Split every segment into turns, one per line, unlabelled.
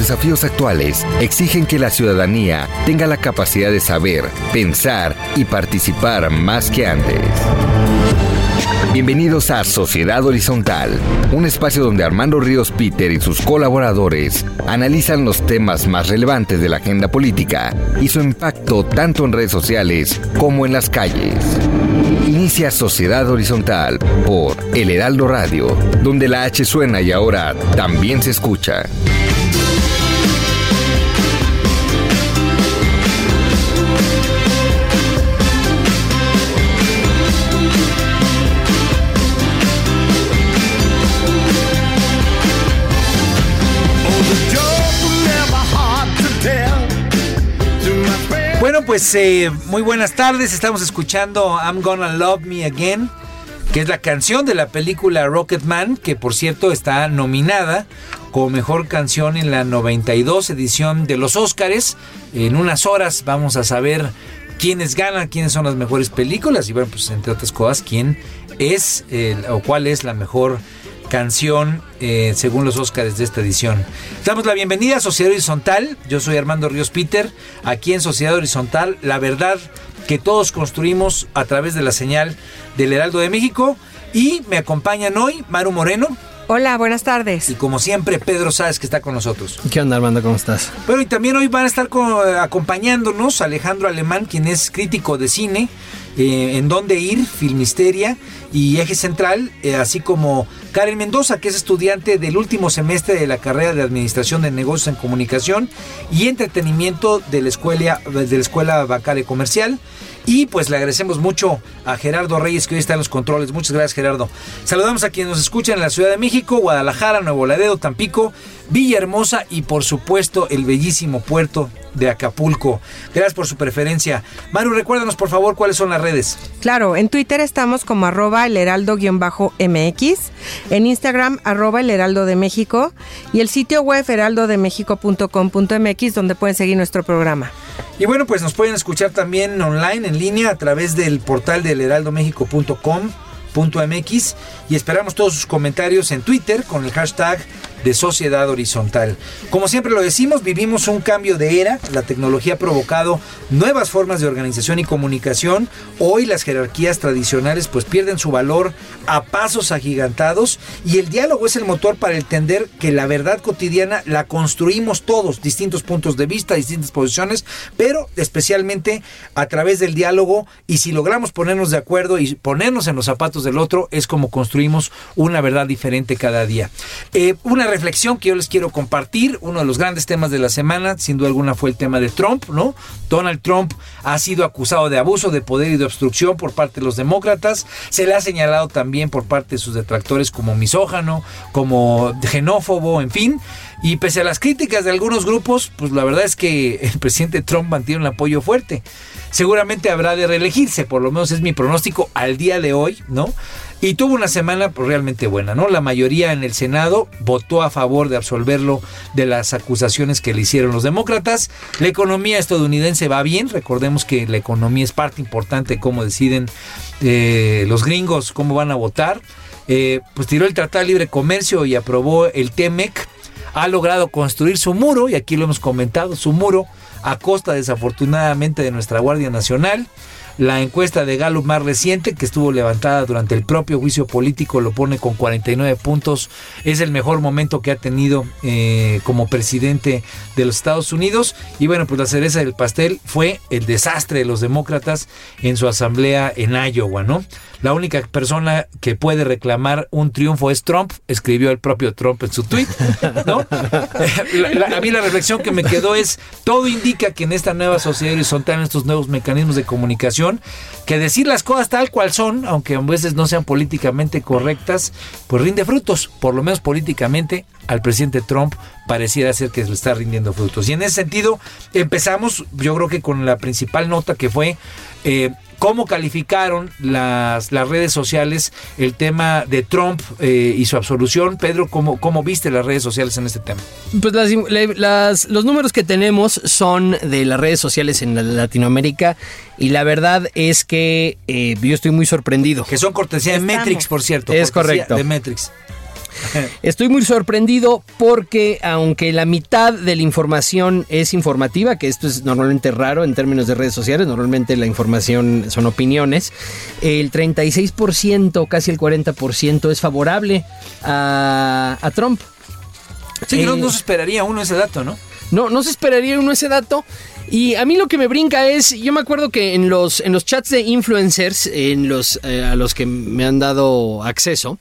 desafíos actuales exigen que la ciudadanía tenga la capacidad de saber, pensar y participar más que antes. Bienvenidos a Sociedad Horizontal, un espacio donde Armando Ríos Peter y sus colaboradores analizan los temas más relevantes de la agenda política y su impacto tanto en redes sociales como en las calles. Inicia Sociedad Horizontal por El Heraldo Radio, donde la H suena y ahora también se escucha.
Pues eh, muy buenas tardes. Estamos escuchando I'm Gonna Love Me Again, que es la canción de la película Rocketman, que por cierto está nominada como mejor canción en la 92 edición de los Óscares. En unas horas vamos a saber quiénes ganan, quiénes son las mejores películas y bueno, pues entre otras cosas, quién es o cuál es la mejor canción eh, según los Óscares de esta edición. Damos la bienvenida a Sociedad Horizontal. Yo soy Armando Ríos Peter. Aquí en Sociedad Horizontal, la verdad que todos construimos a través de la señal del Heraldo de México. Y me acompañan hoy Maru Moreno.
Hola, buenas tardes.
Y como siempre, Pedro Sáez, que está con nosotros.
¿Qué onda, Armando? ¿Cómo estás?
Bueno, y también hoy van a estar acompañándonos Alejandro Alemán, quien es crítico de cine, eh, En Dónde Ir, Filmisteria y Eje Central, eh, así como Karen Mendoza, que es estudiante del último semestre de la carrera de Administración de Negocios en Comunicación y Entretenimiento de la Escuela, de la escuela Bancale Comercial. Y pues le agradecemos mucho a Gerardo Reyes que hoy está en los controles. Muchas gracias Gerardo. Saludamos a quienes nos escuchan en la Ciudad de México, Guadalajara, Nuevo Laredo, Tampico, Villahermosa y por supuesto el bellísimo puerto de Acapulco. Gracias por su preferencia. Maru, recuérdanos por favor cuáles son las redes.
Claro, en Twitter estamos como arroba el heraldo-mx, en Instagram arroba el heraldo de México y el sitio web heraldodemexico.com.mx donde pueden seguir nuestro programa.
Y bueno, pues nos pueden escuchar también online, en línea, a través del portal del heraldomexico.com .mx y esperamos todos sus comentarios en Twitter con el hashtag de Sociedad Horizontal. Como siempre lo decimos, vivimos un cambio de era, la tecnología ha provocado nuevas formas de organización y comunicación. Hoy las jerarquías tradicionales pues pierden su valor a pasos agigantados y el diálogo es el motor para entender que la verdad cotidiana la construimos todos, distintos puntos de vista, distintas posiciones, pero especialmente a través del diálogo y si logramos ponernos de acuerdo y ponernos en los zapatos del otro es como construimos una verdad diferente cada día. Eh, una reflexión que yo les quiero compartir. Uno de los grandes temas de la semana, sin duda alguna, fue el tema de Trump, ¿no? Donald Trump ha sido acusado de abuso de poder y de obstrucción por parte de los demócratas. Se le ha señalado también por parte de sus detractores como misógano, como xenófobo, en fin. Y pese a las críticas de algunos grupos, pues la verdad es que el presidente Trump mantiene un apoyo fuerte. Seguramente habrá de reelegirse, por lo menos es mi pronóstico al día de hoy, ¿no? Y tuvo una semana pues, realmente buena, ¿no? La mayoría en el Senado votó a favor de absolverlo de las acusaciones que le hicieron los demócratas. La economía estadounidense va bien, recordemos que la economía es parte importante de cómo deciden eh, los gringos cómo van a votar. Eh, pues tiró el Tratado de Libre Comercio y aprobó el TEMEC. Ha logrado construir su muro, y aquí lo hemos comentado, su muro a costa desafortunadamente de nuestra Guardia Nacional. La encuesta de Gallup más reciente, que estuvo levantada durante el propio juicio político, lo pone con 49 puntos. Es el mejor momento que ha tenido eh, como presidente de los Estados Unidos. Y bueno, pues la cereza del pastel fue el desastre de los demócratas en su asamblea en Iowa, ¿no? La única persona que puede reclamar un triunfo es Trump, escribió el propio Trump en su tweet, ¿no? a mí la reflexión que me quedó es, todo indica que en esta nueva sociedad horizontal, en estos nuevos mecanismos de comunicación, que decir las cosas tal cual son, aunque a veces no sean políticamente correctas, pues rinde frutos, por lo menos políticamente al presidente Trump pareciera ser que le está rindiendo frutos. Y en ese sentido empezamos, yo creo que con la principal nota que fue eh, cómo calificaron las, las redes sociales el tema de Trump eh, y su absolución. Pedro, ¿cómo, ¿cómo viste las redes sociales en este tema?
Pues las, los números que tenemos son de las redes sociales en Latinoamérica y la verdad es que eh, yo estoy muy sorprendido.
Que son cortesía de Metrix, por cierto.
Es correcto.
De Metrix.
Estoy muy sorprendido porque aunque la mitad de la información es informativa, que esto es normalmente raro en términos de redes sociales, normalmente la información son opiniones, el 36%, casi el 40% es favorable a, a Trump.
Sí, no,
Eh,
no se esperaría uno ese dato, ¿no?
No, no se esperaría uno ese dato. Y a mí lo que me brinca es, yo me acuerdo que en los, en los chats de influencers, en los, eh, a los que me han dado acceso,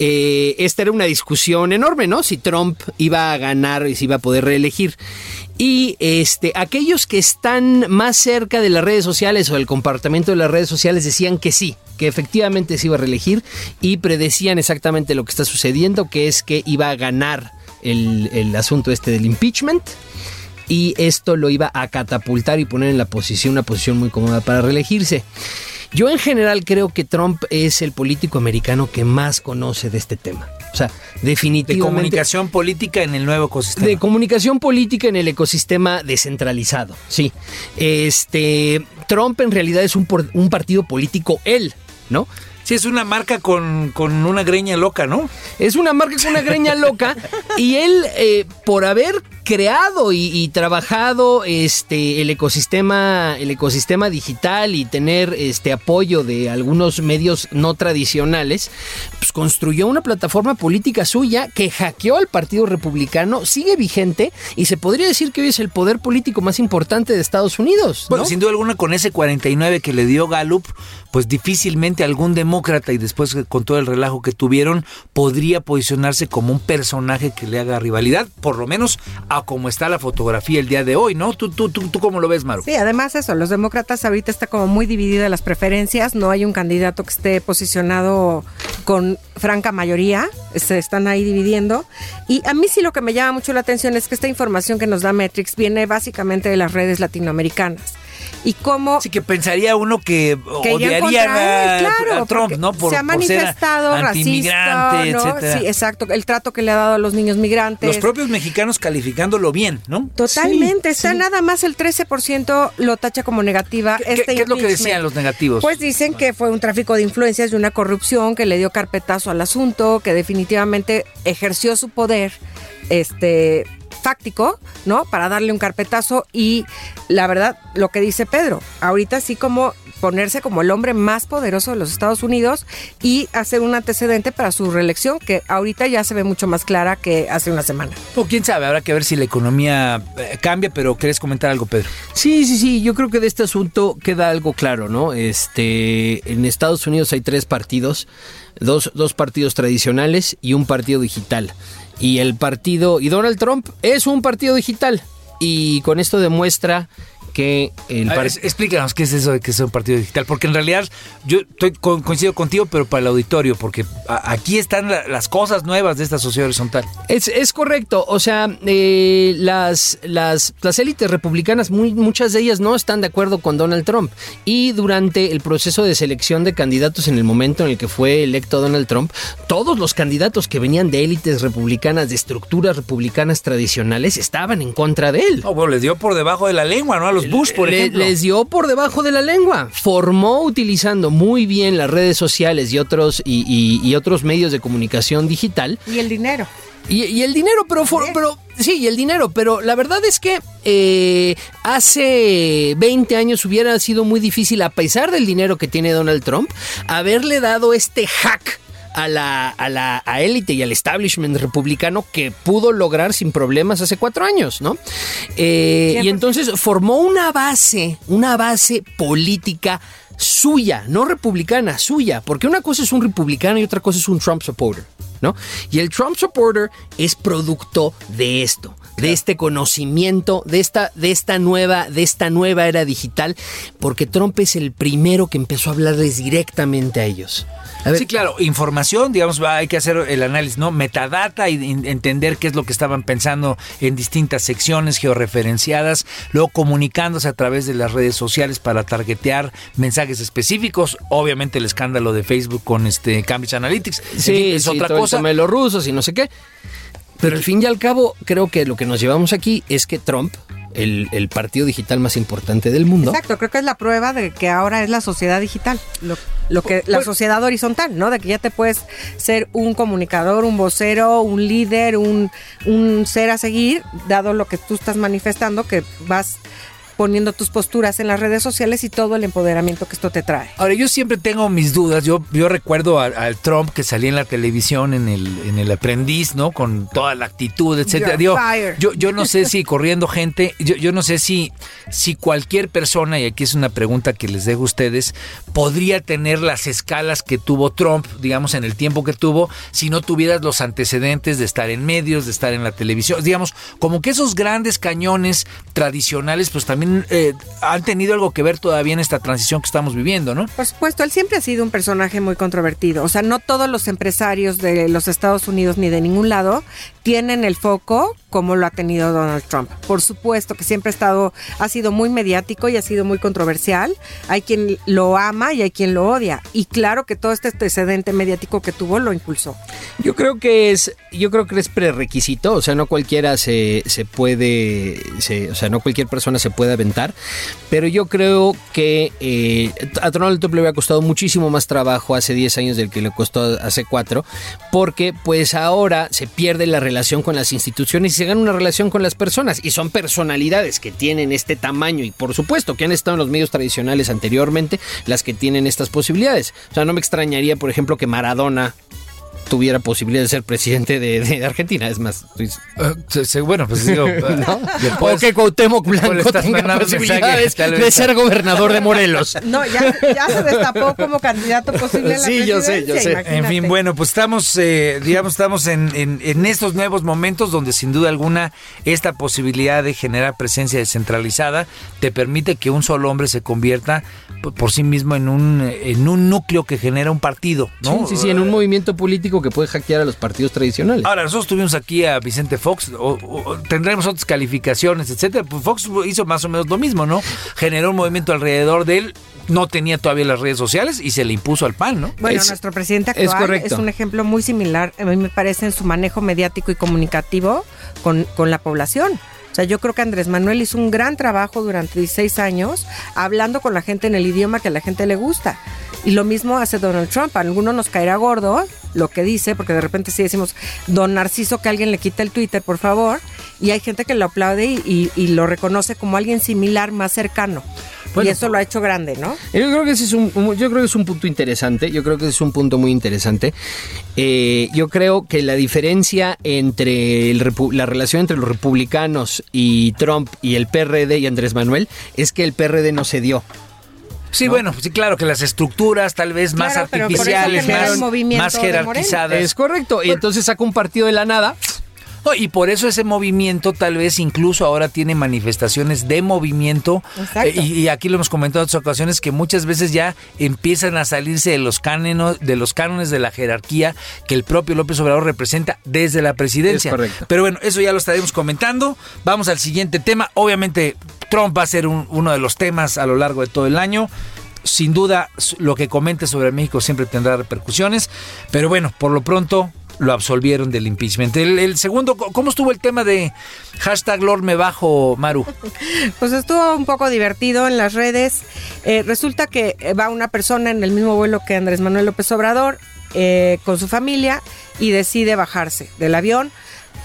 eh, esta era una discusión enorme, ¿no? Si Trump iba a ganar y si iba a poder reelegir. Y este, aquellos que están más cerca de las redes sociales o del comportamiento de las redes sociales decían que sí, que efectivamente se iba a reelegir y predecían exactamente lo que está sucediendo, que es que iba a ganar el, el asunto este del impeachment y esto lo iba a catapultar y poner en la posición, una posición muy cómoda para reelegirse. Yo en general creo que Trump es el político americano que más conoce de este tema. O sea,
De
definitivamente...
comunicación política en el nuevo ecosistema.
De comunicación política en el ecosistema descentralizado, sí. Este, Trump en realidad es un partido político él, ¿no?
Sí, es una marca con, con una greña loca, ¿no?
Es una marca con una greña loca y él, eh, por haber creado y, y trabajado este el ecosistema el ecosistema digital y tener este apoyo de algunos medios no tradicionales pues construyó una plataforma política suya que hackeó al partido republicano sigue vigente y se podría decir que hoy es el poder político más importante de Estados Unidos ¿no?
Bueno, sin duda alguna con ese 49 que le dio Gallup, pues difícilmente algún demócrata y después con todo el relajo que tuvieron podría posicionarse como un personaje que le haga rivalidad, por lo menos a como está la fotografía el día de hoy, ¿no? ¿Tú, tú, tú, cómo lo ves, Maru?
Sí, además eso, los demócratas ahorita está como muy dividida las preferencias, no hay un candidato que esté posicionado con franca mayoría, se están ahí dividiendo. Y a mí sí lo que me llama mucho la atención es que esta información que nos da Metrix viene básicamente de las redes latinoamericanas. Y cómo
Así que pensaría uno que,
que
odiarían a,
claro,
a Trump, ¿no? Por,
se ha
por ser
manifestado racista, ¿no?
etcétera.
Sí, exacto, el trato que le ha dado a los niños migrantes.
Los propios mexicanos calificándolo bien, ¿no?
Totalmente,
Sí,
está
sí.
nada más el 13% lo tacha como negativa.
¿Qué,
este
qué es lo que decían los negativos?
Pues dicen que fue un tráfico de influencias y una corrupción que le dio carpetazo al asunto, que definitivamente ejerció su poder este fáctico, ¿no? Para darle un carpetazo y la verdad, lo que dice Pedro, ahorita sí como ponerse como el hombre más poderoso de los Estados Unidos y hacer un antecedente para su reelección que ahorita ya se ve mucho más clara que hace una semana.
O quién sabe, habrá que ver si la economía eh, cambia, pero ¿querés comentar algo, Pedro?
Sí, sí, sí, yo creo que de este asunto queda algo claro, ¿no? Este, en Estados Unidos hay tres partidos, dos, dos partidos tradicionales y un partido digital. Y el partido, y Donald Trump es un partido digital. Y con esto demuestra que el
A ver,
par-
es- explícanos qué es eso de que sea un partido digital, porque en realidad yo estoy co- coincido contigo, pero para el auditorio, porque a- aquí están la- las cosas nuevas de esta sociedad horizontal.
Es, es correcto, o sea, eh, las, las, las élites republicanas, muy, muchas de ellas no están de acuerdo con Donald Trump. Y durante el proceso de selección de candidatos en el momento en el que fue electo Donald Trump, todos los candidatos que venían de élites republicanas, de estructuras republicanas tradicionales, estaban en contra de él.
No, bueno, les dio por debajo de la lengua, ¿no? A los Bush, por
Le-
ejemplo.
Les dio por debajo de la lengua. Formó utilizando muy bien las redes sociales y otros, y, y- y otros medios de comunicación digital
Y el dinero.
y, y el dinero, pero, for- pero sí, y el dinero, pero la verdad es que eh, hace 20 años hubiera sido muy difícil, a pesar del dinero que tiene Donald Trump, haberle dado este hack a la, a la a élite y al establishment republicano que pudo lograr sin problemas hace cuatro años, ¿no? Eh, y entonces formó una base, una base política suya, no republicana, suya, porque una cosa es un republicano y otra cosa es un Trump supporter, ¿no? Y el Trump supporter es producto de esto, de este conocimiento, de esta, de esta nueva, de esta nueva era digital, porque Trump es el primero que empezó a hablarles directamente a ellos. A ver,
Sí, claro, información, digamos, hay que hacer el análisis, ¿no? Metadata y en- entender qué es lo que estaban pensando en distintas secciones georreferenciadas, luego comunicándose a través de las redes sociales para targetear mensajes específicos. Obviamente el escándalo de Facebook con este Cambridge Analytics.
Sí,
es
sí,
otra
todo el
cosa.
tema de los rusos y no sé qué. Pero al fin y al cabo, creo que lo que nos llevamos aquí es que Trump el, el partido digital más importante del mundo.
Exacto, creo que es la prueba de que ahora es la sociedad digital, lo, lo que la
Pues-
sociedad horizontal, ¿no? De que ya te puedes ser un comunicador, un vocero, un líder, un, un ser a seguir, dado lo que tú estás manifestando, que vas poniendo tus posturas en las redes sociales y todo el empoderamiento que esto te trae.
Ahora, yo siempre tengo mis dudas. Yo, yo recuerdo al, Trump que salía en la televisión en el, en el aprendiz, ¿no? Con toda la actitud, etcétera. Digo, yo, yo no sé si corriendo gente, yo, yo no sé si, si cualquier persona, y aquí es una pregunta que les dejo a ustedes, podría tener las escalas que tuvo Trump, digamos, en el tiempo que tuvo, si no tuvieras los antecedentes de estar en medios, de estar en la televisión. Digamos, como que esos grandes cañones tradicionales, pues también eh, han tenido algo que ver todavía en esta transición que estamos viviendo, ¿no?
Por supuesto, él siempre ha sido un personaje muy controvertido. O sea, no todos los empresarios de los Estados Unidos ni de ningún lado tienen el foco como lo ha tenido Donald Trump. Por supuesto que siempre ha estado, ha sido muy mediático y ha sido muy controversial. Hay quien lo ama y hay quien lo odia. Y claro que todo este antecedente mediático que tuvo lo impulsó.
Yo creo que es, yo creo que es prerequisito, o sea, no cualquiera se, se puede, se- o sea, no cualquier persona se puede pero yo creo que eh, a Donald Trump le había costado muchísimo más trabajo hace 10 años del que le costó hace 4, porque pues ahora se pierde la relación con las instituciones y se gana una relación con las personas, y son personalidades que tienen este tamaño y por supuesto que han estado en los medios tradicionales anteriormente las que tienen estas posibilidades. O sea, no me extrañaría, por ejemplo, que Maradona tuviera posibilidad de ser presidente de, de Argentina. Es más,
Eh, se- se- bueno, pues digo, eh, después-
o que Cuauhtémoc Blanco tenga posibilidades
vez.
de ser gobernador de Morelos.
No, ya, ya se destapó como candidato posible a la
Sí, yo sé, yo sé.
En fin, bueno, pues estamos, eh, digamos, estamos en, en- en estos nuevos momentos donde sin duda alguna esta posibilidad de generar presencia descentralizada te permite que un solo hombre se convierta p- por sí mismo en un, en un núcleo que genera un partido, ¿no?
Sí, sí, sí, en un movimiento político que puede hackear a los partidos tradicionales.
Ahora, nosotros tuvimos aquí a Vicente Fox, o, o- tendremos otras calificaciones, etcétera. Pues Fox hizo más o menos lo mismo, ¿no? Generó un movimiento alrededor de él, no tenía todavía las redes sociales y se le impuso al pan, ¿no?
Bueno,
Es-
nuestro presidente
es
actual es,
correcto.
un ejemplo muy similar, a mí me parece, en su manejo mediático y comunicativo con, con la población. Sea, yo creo que Andrés Manuel hizo un gran trabajo durante 16 años hablando con la gente en el idioma que a la gente le gusta. Y lo mismo hace Donald Trump. A algunos nos caerá gordo lo que dice, porque de repente sí decimos, don Narciso, que alguien le quite el Twitter, por favor. Y hay gente que lo aplaude y lo reconoce como alguien similar, más cercano.
Bueno,
y eso lo ha hecho grande, ¿no?
Yo creo que ese es un, yo creo que es un punto interesante. Yo creo que es un punto muy interesante. Eh, yo creo que la diferencia entre el la relación entre los republicanos y Trump y el PRD y Andrés Manuel es que el PRD no se dio.
Sí, bueno, sí, claro que las estructuras tal vez más
Claro,
artificiales, más, más jerarquizadas.
Es correcto. Y entonces saca un partido de la nada.
No, y por eso ese movimiento tal vez incluso ahora tiene manifestaciones de movimiento.
Exacto.
Eh, y, y aquí lo hemos comentado en otras ocasiones que muchas veces ya empiezan a salirse de los cánones, de los cánones de la jerarquía que el propio López Obrador representa desde la presidencia.
Es correcto.
Pero bueno, eso ya lo estaremos comentando. Vamos al siguiente tema. Obviamente, Trump va a ser un- uno de los temas a lo largo de todo el año. Sin duda, lo que comente sobre México siempre tendrá repercusiones. Pero bueno, por lo pronto lo absolvieron del impeachment. El, el segundo, ¿cómo estuvo el tema de hashtag Lord me bajo, Maru?
Pues estuvo un poco divertido en las redes. Eh, resulta que va una persona en el mismo vuelo que Andrés Manuel López Obrador eh, con su familia y decide bajarse del avión.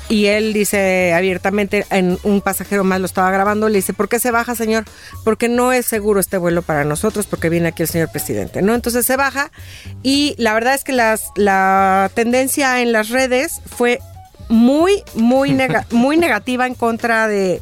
Y él dice abiertamente, en un pasajero más lo estaba grabando, le dice, ¿por qué se baja, señor? Porque no es seguro este vuelo para nosotros, porque viene aquí el señor presidente, ¿no? Entonces se baja y la verdad es que las, la tendencia en las redes fue muy, muy, nega- muy negativa en contra de,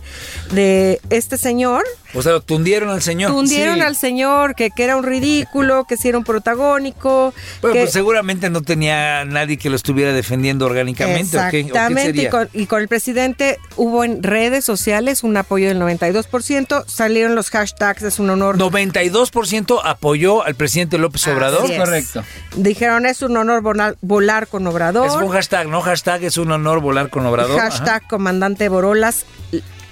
de este señor.
O sea, lo tundieron al señor.
Tundieron
Sí.
al señor, que, que era un ridículo, que si era un protagónico.
Bueno,
que-
pues seguramente no tenía nadie que lo estuviera defendiendo orgánicamente. ¿o qué- o qué
Exactamente, y, con, y con el presidente hubo en redes sociales un apoyo del 92%, salieron los hashtags, es un honor.
92% apoyó al presidente López Obrador.
Así es. Dijeron, es un honor volar, volar con Obrador.
Es un hashtag, no hashtag, es un honor volar con Obrador. Ajá.
Hashtag comandante Borolas.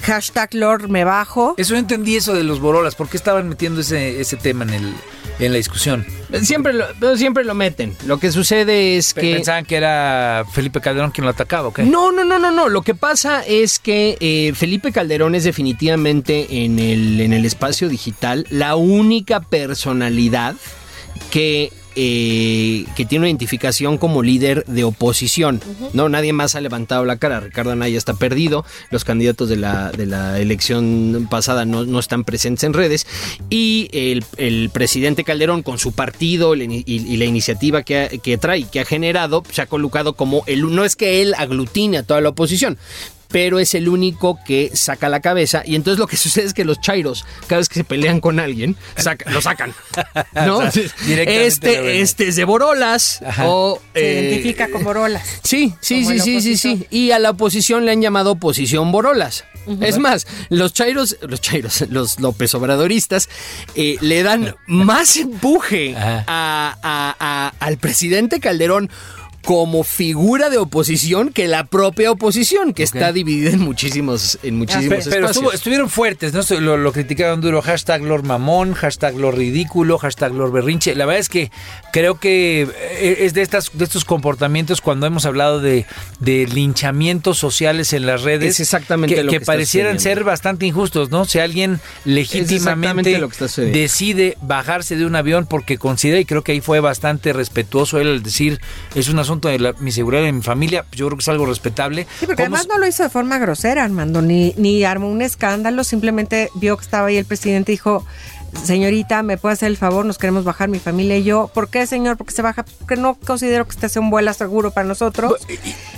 hashtag Lord me bajo.
Eso no entendí eso de los borolas. ¿Por qué estaban metiendo ese, ese tema en el en la discusión?
Siempre lo, siempre lo meten. Lo que sucede es que...
Pensaban que era Felipe Calderón quien lo atacaba, ¿o qué?
No, no, no, no, no. Lo que pasa es que eh, Felipe Calderón es definitivamente en el, en el espacio digital la única personalidad que eh, que tiene una identificación como líder de oposición. No, nadie más ha levantado la cara. Ricardo Anaya está perdido. Los candidatos de la, de la elección pasada no, están presentes en redes. Y el, presidente Calderón, con su partido y, la iniciativa que, que trae, que ha generado, se ha colocado como el. No es que él aglutine a toda la oposición, pero es el único que saca la cabeza. Y entonces lo que sucede es que los chairos, cada vez que se pelean con alguien, lo sacan. ¿No? este, este es de Borolas. O,
se eh, identifica con Borolas.
Sí, sí, sí, sí, sí, sí. Y a la oposición le han llamado oposición Borolas. Es más, los chairos, los chairos, los López Obradoristas, eh, le dan más empuje al presidente Calderón como figura de oposición que la propia oposición, que está dividida en muchísimos, en muchísimos
pero, espacios. estuvieron fuertes, ¿no? Lo, lo, criticaron duro. Hashtag Lord Mamón, hashtag Lord Ridículo, hashtag Lord Berrinche. La verdad es que creo que eh, es de, estas, de estos comportamientos cuando hemos hablado de, de linchamientos sociales en las redes.
Es exactamente
que,
lo que,
que parecieran ser bastante injustos, ¿no? Si alguien legítimamente decide bajarse de un avión porque considera, y creo que ahí fue bastante respetuoso él al decir, es una asunto de mi seguridad de mi familia, yo creo que es algo respetable.
Sí, porque además no lo hizo de forma grosera, Armando, ni, ni armó un escándalo, simplemente vio que estaba ahí el presidente y dijo, señorita, ¿me puede hacer el favor? Nos queremos bajar mi familia y yo. ¿Por qué, señor? Porque se baja, porque no considero que este sea un vuelo seguro para nosotros.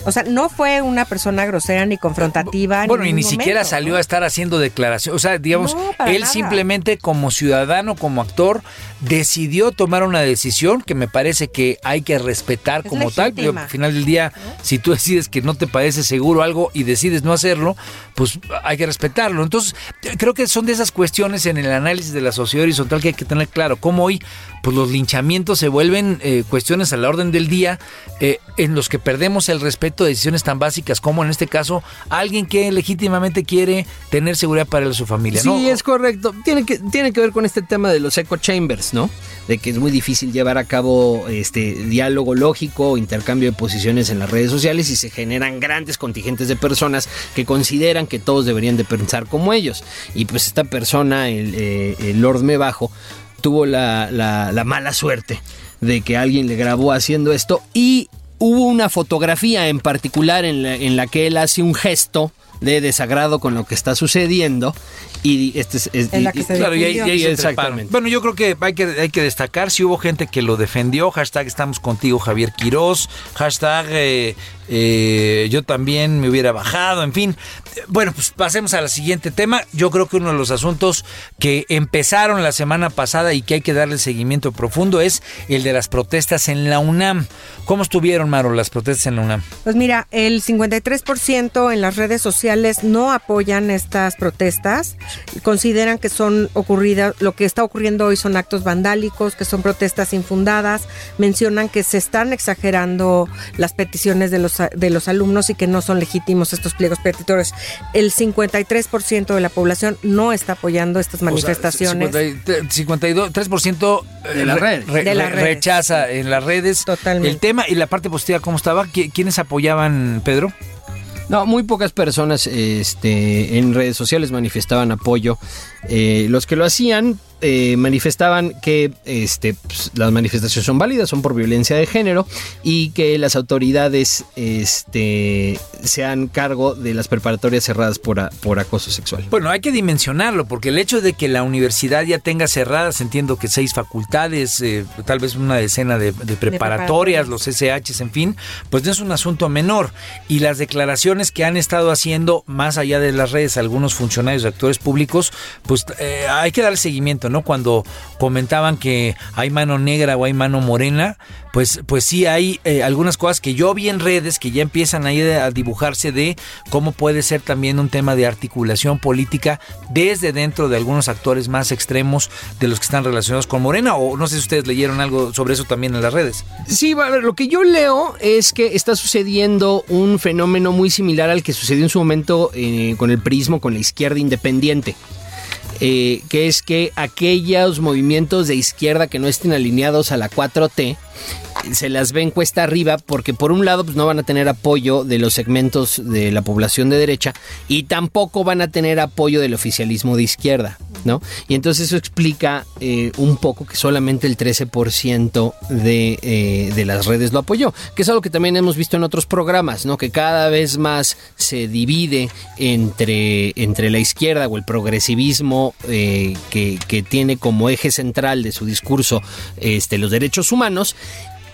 O sea, no fue una persona grosera ni confrontativa.
Bueno, y ni siquiera salió a estar haciendo declaración. O sea, digamos, él simplemente como ciudadano, como actor, decidió tomar una decisión que me parece que hay que respetar como tal. al final del día, si tú decides que no te parece seguro algo y decides no hacerlo, pues hay que respetarlo. Entonces, creo que son de esas cuestiones en el análisis de la sociedad horizontal que hay que tener claro. Cómo hoy pues los linchamientos se vuelven eh, cuestiones a la orden del día eh, en los que perdemos el respeto de decisiones tan básicas como en este caso alguien que legítimamente quiere tener seguridad para su familia.
Sí, es correcto. Tiene que, tiene que ver con este tema de los echo chambers, De que es muy difícil llevar a cabo este diálogo lógico, intercambio de posiciones en las redes sociales y se generan grandes contingentes de personas que consideran que todos deberían de pensar como ellos. Y pues esta persona, el, eh, Lord Mebajo, tuvo la, la, mala suerte de que alguien le grabó haciendo esto y hubo una fotografía en particular en la, en la que él hace un gesto de desagrado con lo que está sucediendo y este es,
claro, y
exactamente. Bueno, yo creo que hay que hay que destacar si hubo gente que lo defendió, hashtag estamos contigo Javier Quirós, hashtag eh, eh, yo también me hubiera bajado, en fin. Bueno, pues pasemos al siguiente tema. Yo creo que uno de los asuntos que empezaron la semana pasada y que hay que darle seguimiento profundo es el de las protestas en la UNAM. ¿Cómo estuvieron, Maro, las protestas en la UNAM?
Pues mira, el 53% en las redes sociales no apoyan estas protestas consideran que son ocurridas, lo que está ocurriendo hoy son actos vandálicos, que son protestas infundadas, mencionan que se están exagerando las peticiones de los, de los alumnos y que no son legítimos estos pliegos petitorios. El 53% de la población no está apoyando estas manifestaciones.
53%
de la red.
rechaza en las redes
Totalmente.
el tema y la parte positiva, ¿cómo estaba? ¿Quiénes apoyaban, Pedro?
No, muy pocas personas este, en redes sociales manifestaban apoyo. Eh, los que lo hacían eh, manifestaban que este, pues, las manifestaciones son válidas, son por violencia de género y que las autoridades este, sean cargo de las preparatorias cerradas por, por acoso sexual.
Bueno, hay que dimensionarlo porque el hecho de que la universidad ya tenga cerradas, entiendo que seis facultades, eh, tal vez una decena de, preparatorias, los SHs, en fin, pues no es un asunto menor. Y las declaraciones que han estado haciendo más allá de las redes algunos funcionarios y actores públicos, pues eh, hay que dar seguimiento ¿no? Cuando comentaban que hay mano negra o hay mano morena, pues, pues sí hay eh, algunas cosas que yo vi en redes que ya empiezan ahí a dibujarse de cómo puede ser también un tema de articulación política desde dentro de algunos actores más extremos de los que están relacionados con Morena, o no sé si ustedes leyeron algo sobre eso también en las redes.
Sí, lo que yo leo es que está sucediendo un fenómeno muy similar al que sucedió en su momento eh, con el prismo, con la izquierda independiente. Eh, que es que aquellos movimientos de izquierda que no estén alineados a la 4T se las ven cuesta arriba porque por un lado pues, no van a tener apoyo de los segmentos de la población de derecha y tampoco van a tener apoyo del oficialismo de izquierda, ¿no? Y entonces eso explica eh, un poco que solamente el 13% de, eh, de las redes lo apoyó, que es algo que también hemos visto en otros programas, ¿no? Que cada vez más se divide entre, entre la izquierda o el progresivismo eh, que, que tiene como eje central de su discurso este, los derechos humanos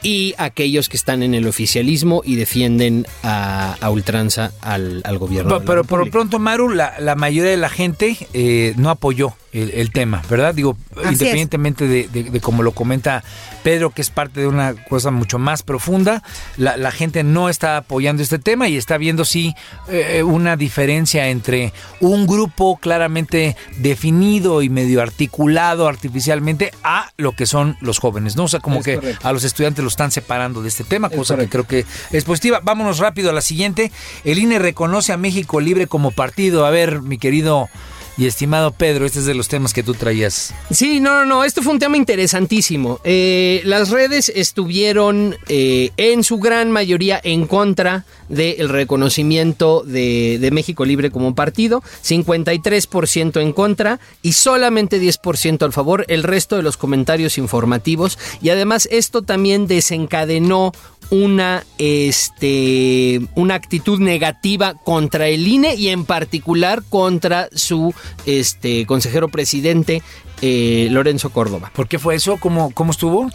y aquellos que están en el oficialismo y defienden a, ultranza al, gobierno.
Pero, por lo pronto, Maru, la, la mayoría de la gente eh, no apoyó el, tema, ¿verdad? Digo, independientemente de, de, como lo comenta Pedro, que es parte de una cosa mucho más profunda, la, gente no está apoyando este tema y está viendo sí eh, una diferencia entre un grupo claramente definido y medio articulado artificialmente a lo que son los jóvenes, ¿no? O sea, como que a los estudiantes lo están separando de este tema, cosa que creo que es positiva. Vámonos rápido a la siguiente. El INE reconoce a México Libre como partido. A ver, mi querido y estimado Pedro, este es de los temas que tú traías.
Sí, no, no, no, esto fue un tema interesantísimo. Eh, las redes estuvieron eh, en su gran mayoría en contra del reconocimiento de, de, México Libre como partido, 53% en contra y solamente 10% al favor, el resto de los comentarios informativos y además esto también desencadenó una, este, una actitud negativa contra el INE y en particular contra su este, consejero presidente eh, Lorenzo Córdoba.
¿Por qué fue eso? ¿Cómo, cómo estuvo?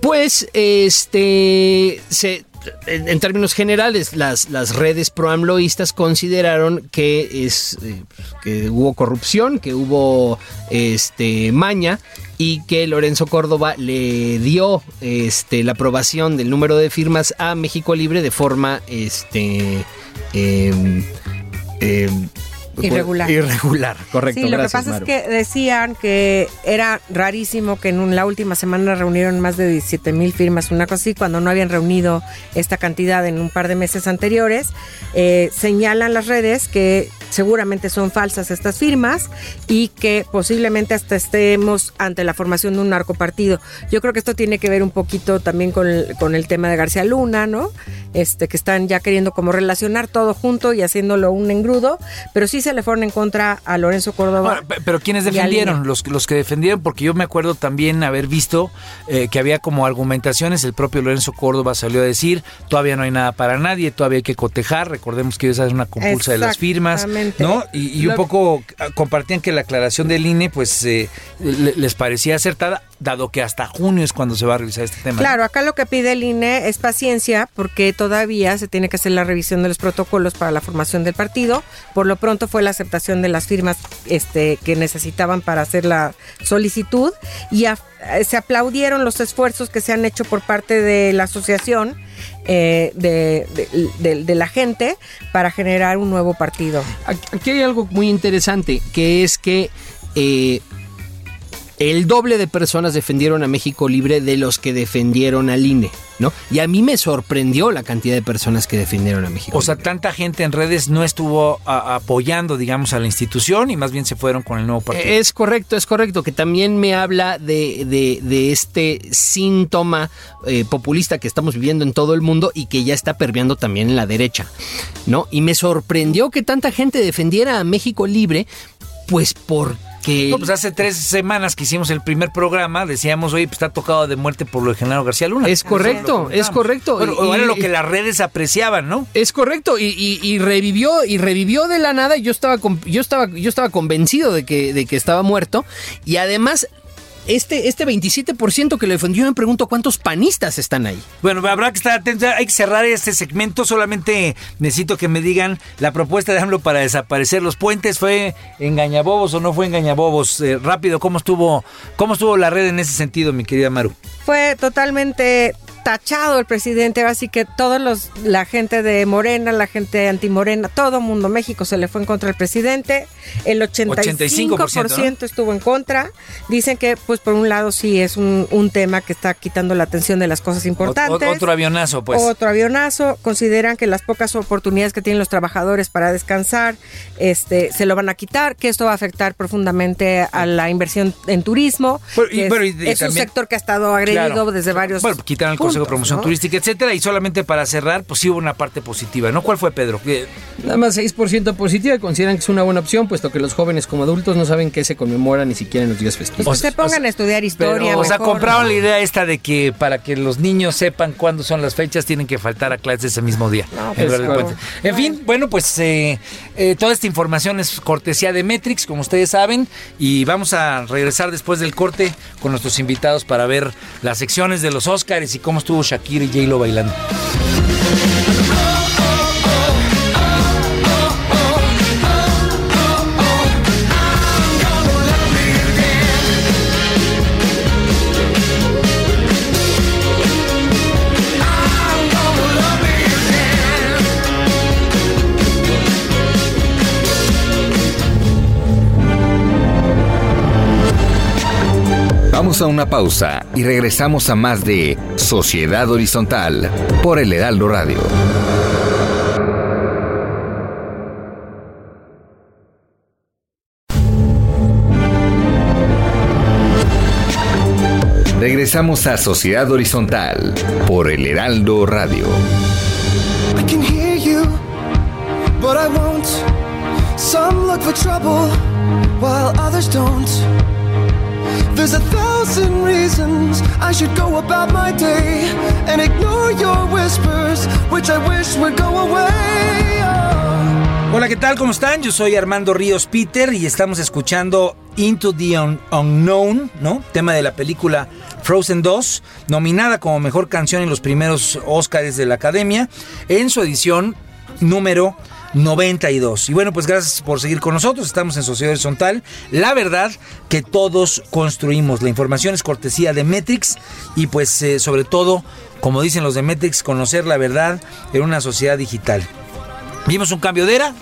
Pues este se en, términos generales, las, las redes proamloístas consideraron que, es, eh, que hubo corrupción, que hubo este, maña y que Lorenzo Córdoba le dio este, la aprobación del número de firmas a México Libre de forma este, em,
em, Irregular.
Irregular, correcto.
Sí, lo que pasa es que decían que era rarísimo que en la última semana reunieron más de 17 mil firmas, una cosa así, cuando no habían reunido esta cantidad en un par de meses anteriores. Eh, señalan las redes que seguramente son falsas estas firmas y que posiblemente hasta estemos ante la formación de un narcopartido. Yo creo que esto tiene que ver un poquito también con el, con el tema de García Luna, ¿no? Este, que están ya queriendo como relacionar todo junto y haciéndolo un engrudo, pero sí se le fueron en contra a Lorenzo Córdoba.
pero ¿quiénes defendieron? Los, los que defendieron, porque yo me acuerdo también haber visto eh, que había como argumentaciones, el propio Lorenzo Córdoba salió a decir, todavía no hay nada para nadie, todavía hay que cotejar, recordemos que esa es una compulsa de las firmas, ¿no? Y, un poco compartían que la aclaración del INE pues eh, les parecía acertada, dado que hasta junio es cuando se va a revisar este tema.
Claro, acá lo que pide el INE es paciencia porque todavía se tiene que hacer la revisión de los protocolos para la formación del partido. Por lo pronto fue la aceptación de las firmas este, que necesitaban para hacer la solicitud y se aplaudieron los esfuerzos que se han hecho por parte de la asociación eh, de, la gente para generar un nuevo partido.
Aquí hay algo muy interesante, que es que eh, el doble de personas defendieron a México Libre de los que defendieron al INE, ¿no? Y a mí me sorprendió la cantidad de personas que defendieron a México.
O sea, tanta gente en redes no estuvo apoyando, digamos, a la institución y más bien se fueron con el nuevo partido.
Es correcto, es correcto, que también me habla de, de, este síntoma eh, populista que estamos viviendo en todo el mundo y que ya está permeando también en la derecha, ¿no? Y me sorprendió que tanta gente defendiera a México Libre, pues porque
pues hace tres semanas que hicimos el primer programa, decíamos, oye, pues está tocado de muerte por lo de Genaro García Luna.
Es correcto, es correcto.
Bueno, era lo que las redes apreciaban, ¿no?
Es correcto, y, revivió, y revivió de la nada, yo estaba, yo estaba, yo estaba convencido de que, de que estaba muerto, y además este, este 27% que le defendió, me pregunto cuántos panistas están ahí.
Bueno, habrá que estar atentos. Hay que cerrar este segmento. Solamente necesito que me digan la propuesta de AMLO para desaparecer los puentes. ¿Fue engañabobos o no fue engañabobos? Eh, rápido, ¿cómo estuvo, ¿cómo estuvo la red en ese sentido, mi querida Maru?
Fue totalmente tachado el presidente, así que todos los, la gente de Morena, la gente antimorena, todo mundo, México se le fue en contra del presidente, el 85%, estuvo en contra. Dicen que, pues por un lado sí es un, un, tema que está quitando la atención de las cosas importantes.
O, otro avionazo, pues.
Otro avionazo. Consideran que las pocas oportunidades que tienen los trabajadores para descansar, este, se lo van a quitar, que esto va a afectar profundamente a la inversión en turismo. es, un sector que ha estado agredido desde varios.
Bueno, quitan el Consejo de Promoción Turística, etcétera. Y solamente para cerrar, pues sí hubo una parte positiva, ¿no? ¿Cuál fue, Pedro?
Nada más 6% positiva, consideran que es una buena opción, puesto que los jóvenes como adultos no saben qué se conmora ni siquiera en los días festivos.
Pues se pongan a estudiar historia.
o sea, compraron la idea esta de que para que los niños sepan cuándo son las fechas, tienen que faltar a clases ese mismo día. Pues, en, fin, bueno, pues eh, eh, toda esta información es cortesía de Metrix, como ustedes saben, y vamos a regresar después del corte con nuestros invitados para ver las secciones de los Oscars y cómo estuvo Shakira y J-Lo bailando.
A una pausa y regresamos a más de Sociedad Horizontal por el Heraldo Radio. Regresamos a Sociedad Horizontal por el Heraldo Radio. Some look for trouble while others don't. There's a thousand reasons I should go about my day and ignore your whispers, which I wish would go away.
Oh. Hola, ¿qué tal? ¿Cómo están? Yo soy Armando Ríos Peter y estamos escuchando Into the Unknown, ¿no? Tema de la película Frozen 2, nominada como mejor canción en los primeros Oscars de la Academia, en su edición número 92. Y bueno, pues gracias por seguir con nosotros. Estamos en Sociedad Horizontal. La verdad que todos construimos. La información es cortesía de Metrix y pues eh, sobre todo, como dicen los de Metrix, conocer la verdad en una sociedad digital. Vimos un cambio de era,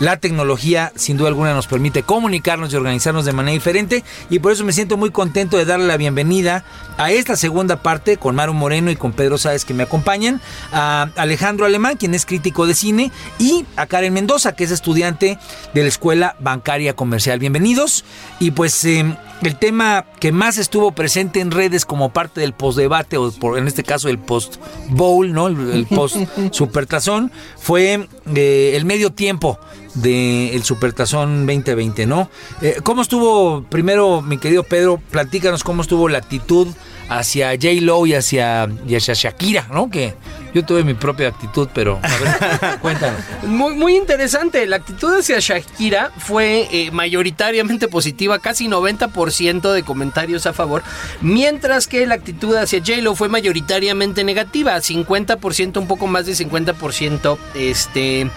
la tecnología sin duda alguna nos permite comunicarnos y organizarnos de manera diferente y por eso me siento muy contento de darle la bienvenida a esta segunda parte con Maru Moreno y con Pedro Sáez que me acompañan, a Alejandro Alemán quien es crítico de cine y a Karen Mendoza que es estudiante de la Escuela Bancaria Comercial. Bienvenidos y pues em, el tema que más estuvo presente en redes como parte del postdebate o por, en este caso el post bowl, ¿no? El, post supertazón fue eh, el medio tiempo del Supertazón 2020, ¿no? Eh, ¿Cómo estuvo, primero, mi querido Pedro, platícanos cómo estuvo la actitud hacia J. Lo y hacia, y hacia Shakira, ¿no? Que yo tuve mi propia actitud, pero a ver, cuéntanos.
Muy, muy interesante. La actitud hacia Shakira fue eh, mayoritariamente positiva, casi 90% de comentarios a favor, mientras que la actitud hacia J-Lo fue mayoritariamente negativa, 50%, un poco más de 50% este,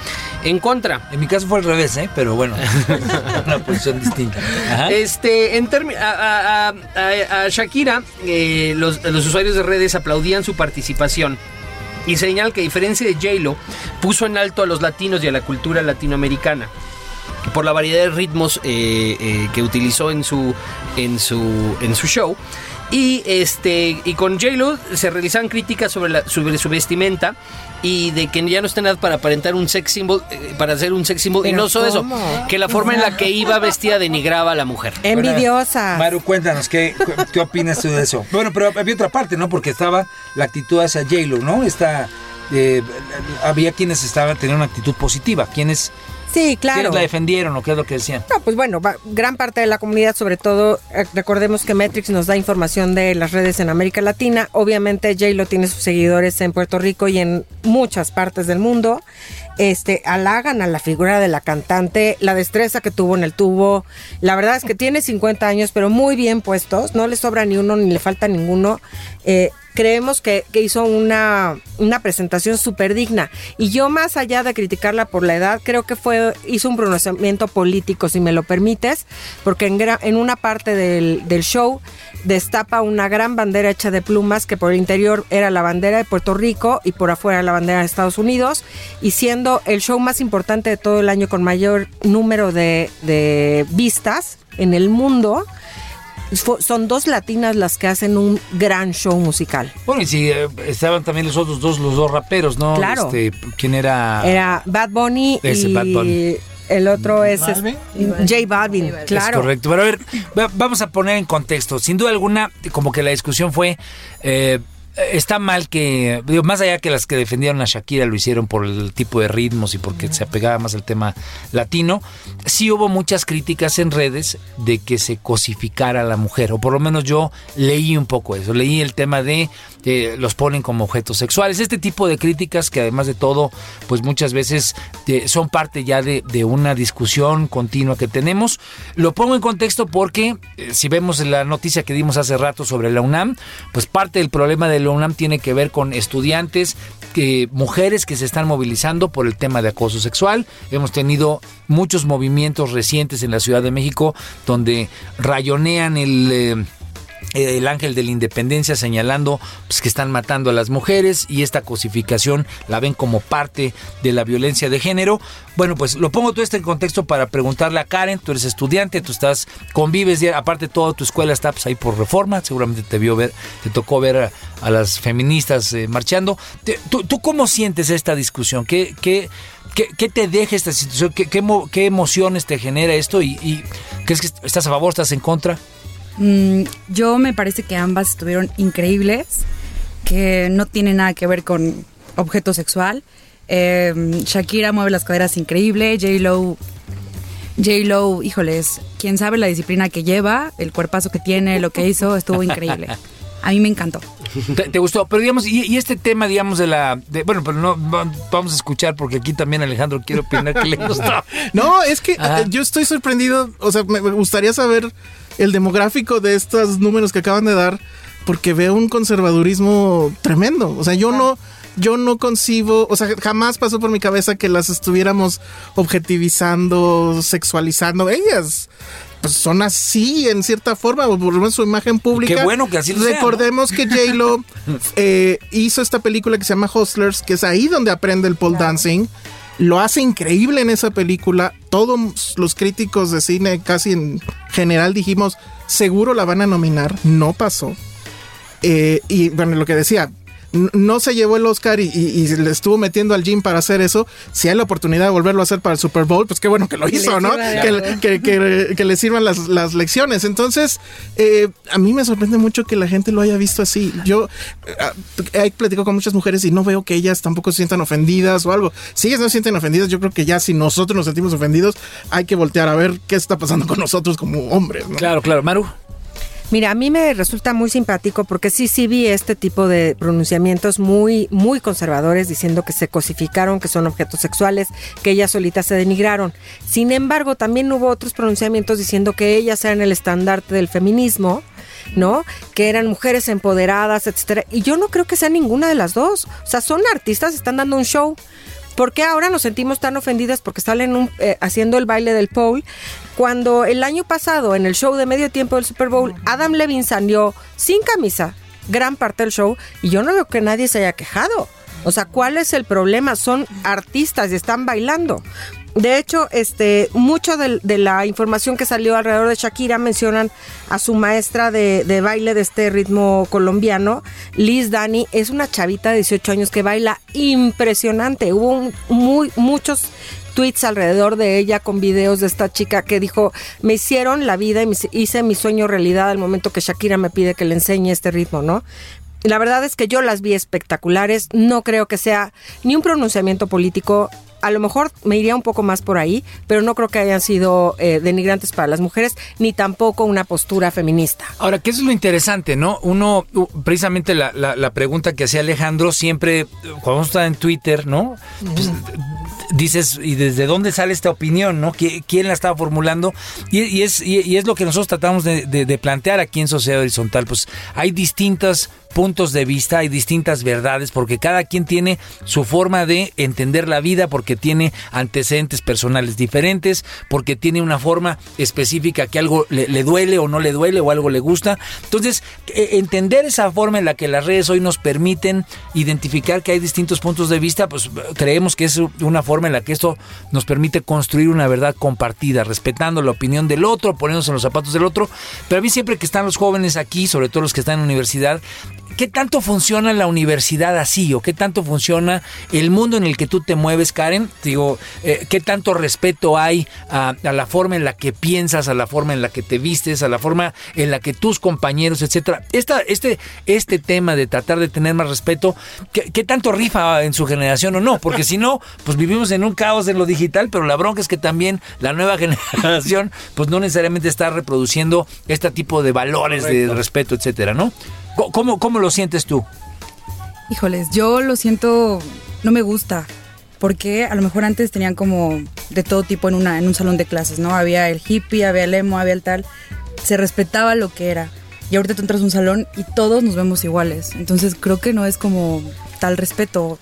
en contra.
En mi caso fue al revés, ¿eh? pero bueno, una posición distinta.
Este, en a, a, Shakira, eh, los, los usuarios de redes aplaudían su participación y señala que a diferencia de J-Lo, puso en alto a los latinos y a la cultura latinoamericana por la variedad de ritmos eh, eh, que utilizó en su, en su, en su show. Y este y con J-Lo se realizan críticas sobre, la, sobre su vestimenta y de que ya no está nada para aparentar un sex symbol, eh, para hacer un sex symbol. y no solo eso, que la forma en la que iba vestida denigraba a la mujer.
Envidiosa.
Maru, cuéntanos, ¿qué, ¿qué opinas tú de eso? Bueno, pero había otra parte, ¿no? Porque estaba la actitud hacia J-Lo, ¿no? Esta, eh, había quienes estaban teniendo una actitud positiva, quienes
Sí, claro.
¿Quiénes la defendieron o qué es lo que decían?
No, pues bueno, gran parte de la comunidad, sobre todo, eh, recordemos que Metrix nos da información de las redes en América Latina. Obviamente, J-Lo tiene sus seguidores en Puerto Rico y en muchas partes del mundo. Este, halagan a la figura de la cantante, la destreza que tuvo en el tubo. La verdad es que tiene 50 años, pero muy bien puestos. No le sobra ni uno ni le falta ninguno. Eh, creemos que, que hizo una, una presentación súper digna. Y yo, más allá de criticarla por la edad, creo que fue hizo un pronunciamiento político, si me lo permites, porque en, en una parte del, del show destapa una gran bandera hecha de plumas que por el interior era la bandera de Puerto Rico y por afuera la bandera de Estados Unidos y siendo el show más importante de todo el año con mayor número de, de vistas en el mundo, son dos latinas las que hacen un gran show musical.
Bueno, y si eh, estaban también los otros dos, los dos raperos, ¿no?
Claro.
Este, ¿Quién era?
Era Bad Bunny
Ese,
y
Bad Bunny.
El otro es
¿Balvin?
J Balvin, claro.
Es correcto. Pero a ver, va- vamos a poner en contexto. Sin duda alguna, como que la discusión fue. eh, Está mal que, más allá que las que defendieron a Shakira lo hicieron por el tipo de ritmos y porque se apegaba más al tema latino, sí hubo muchas críticas en redes de que se cosificara a la mujer, o por lo menos yo leí un poco eso, leí el tema de eh, los ponen como objetos sexuales, este tipo de críticas que además de todo, pues muchas veces eh, son parte ya de, una discusión continua que tenemos. Lo pongo en contexto porque eh, si vemos la noticia que dimos hace rato sobre la UNAM, pues parte del problema de la UNAM tiene que ver con estudiantes, que, mujeres que se están movilizando por el tema de acoso sexual. Hemos tenido muchos movimientos recientes en la Ciudad de México donde rayonean el... eh, el ángel de la independencia señalando pues, que están matando a las mujeres y esta cosificación la ven como parte de la violencia de género. Bueno, pues lo pongo todo esto en contexto para preguntarle a Karen, tú eres estudiante, tú estás, convives, aparte toda tu escuela está pues, ahí por reforma, seguramente te vio ver, te tocó ver a, las feministas eh, marchando. ¿tú, tú cómo sientes esta discusión? ¿Qué, qué, qué, qué te deja esta situación? ¿Qué, qué emociones te genera esto? ¿Y, y crees que estás a favor, estás en contra?
Mm, yo me parece que ambas estuvieron increíbles, que no tiene nada que ver con objeto sexual. Eh, Shakira mueve las caderas increíble, J-Lo, J-Lo, híjoles, quién sabe la disciplina que lleva, el cuerpazo que tiene, lo que hizo, estuvo increíble. A mí me encantó.
¿Te, te gustó? Pero digamos, y, y este tema, digamos, de la... de- bueno, pero no va- vamos a escuchar porque aquí también Alejandro quiere opinar que le gustó.
No, es que
Ajá.
eh, yo estoy sorprendido. O sea, me, me gustaría saber el demográfico de estos números que acaban de dar, porque veo un conservadurismo tremendo. O sea, yo no. Yo no concibo, o sea, jamás pasó por mi cabeza que las estuviéramos objetivizando, sexualizando. Ellas pues son así en cierta forma, o por lo menos su imagen pública.
Qué bueno que así lo sea, ¿no?
Recordemos que J-Lo eh, hizo esta película que se llama Hustlers, que es ahí donde aprende el pole dancing. Lo hace increíble en esa película. Todos los críticos de cine, casi en general, dijimos, seguro la van a nominar. No pasó. Eh, y bueno, lo que decía, no se llevó el Oscar y, y- y le estuvo metiendo al gym para hacer eso. Si hay la oportunidad de volverlo a hacer para el Super Bowl, pues qué bueno que lo hizo, ¿no? Que, que- que- que le sirvan las, las lecciones. Entonces, eh, a mí me sorprende mucho que la gente lo haya visto así. Yo eh, he platicado con muchas mujeres y no veo que ellas tampoco se sientan ofendidas o algo. Si ellas no se sienten ofendidas, yo creo que ya si nosotros nos sentimos ofendidos, hay que voltear a ver qué está pasando con nosotros como hombres. ¿no?
Claro, claro. Maru.
Mira, a mí me resulta muy simpático porque sí, sí vi este tipo de pronunciamientos muy, muy conservadores diciendo que se cosificaron, que son objetos sexuales, que ellas solitas se denigraron. Sin embargo, también hubo otros pronunciamientos diciendo que ellas eran el estandarte del feminismo, ¿no? Que eran mujeres empoderadas, etcétera. Y yo no creo que sea ninguna de las dos. O sea, son artistas, están dando un show. ¿Por qué ahora nos sentimos tan ofendidas porque salen un- eh, haciendo el baile del pole? Cuando el año pasado, en el show de medio tiempo del Super Bowl, Adam Levine salió sin camisa, gran parte del show, y yo no veo que nadie se haya quejado. O sea, ¿cuál es el problema? Son artistas y están bailando. De hecho, este, mucho del- de, la información que salió alrededor de Shakira mencionan a su maestra de, baile de este ritmo colombiano, Liz Dani. Es una chavita de 18 años que baila impresionante. Hubo muy, muchos tweets alrededor de ella con videos de esta chica que dijo, me hicieron la vida y me hice mi sueño realidad al momento que Shakira me pide que le enseñe este ritmo, ¿no? La verdad es que yo las vi espectaculares, no creo que sea ni un pronunciamiento político, a lo mejor me iría un poco más por ahí, pero no creo que hayan sido eh, denigrantes para las mujeres, ni tampoco una postura feminista.
Ahora, ¿qué es lo interesante, no? Uno, precisamente la, la- la pregunta que hacía Alejandro, siempre, cuando uno está en Twitter, ¿no? Pues, dices, ¿y desde dónde sale esta opinión, no? ¿Qui- ¿Quién la estaba formulando? Y, y es, y, y es lo que nosotros tratamos de, de- de plantear aquí en Sociedad Horizontal. Pues hay distintos puntos de vista, hay distintas verdades, porque cada quien tiene su forma de entender la vida, porque tiene antecedentes personales diferentes, porque tiene una forma específica que algo le, le duele o no le duele o algo le gusta. Entonces, eh, entender esa forma en la que las redes hoy nos permiten identificar que hay distintos puntos de vista, pues creemos que es una forma en la que esto nos permite construir una verdad compartida, respetando la opinión del otro, poniéndose en los zapatos del otro. Pero a mí siempre que están los jóvenes aquí, sobre todo los que están en universidad, ¿Qué tanto funciona la universidad así o qué tanto funciona el mundo en el que tú te mueves, Karen? Digo, eh, ¿qué tanto respeto hay a, a la forma en la que piensas, a la forma en la que te vistes, a la forma en la que tus compañeros, etcétera? Esta, este, este tema de tratar de tener más respeto, ¿qué, qué tanto rifa en su generación o no? Porque si no, pues vivimos en un caos en lo digital, pero la bronca es que también la nueva generación, pues no necesariamente está reproduciendo este tipo de valores de respeto, etcétera, ¿no? ¿Cómo, ¿Cómo lo sientes tú?
Híjoles, yo lo siento, no me gusta. Porque a lo mejor antes tenían como de todo tipo en, una, en un salón de clases, ¿no? Había el hippie, había el emo, había el tal. Se respetaba lo que era. Y ahorita tú entras a un salón y todos nos vemos iguales. Entonces creo que no es como tal respeto,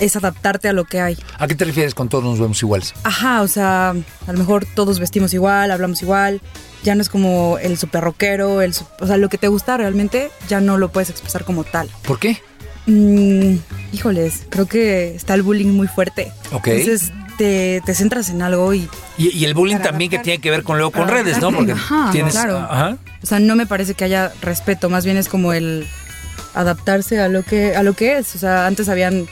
es adaptarte a lo que hay.
¿A qué te refieres con todos nos vemos iguales?
Ajá, o sea, a lo mejor todos vestimos igual, hablamos igual. Ya no es como el super rockero, el, o sea, lo que te gusta realmente ya no lo puedes expresar como tal.
¿Por qué?
Mm, híjoles, creo que está el bullying muy fuerte.
Ok.
Entonces te, te centras en algo y,
Y, y el bullying también que tiene que ver con luego con redes, ¿no? Porque
Ajá,
tienes.
claro.
Ajá.
o sea, no me parece que haya respeto, más bien es como el adaptarse a lo que a lo que es. O sea, antes habían,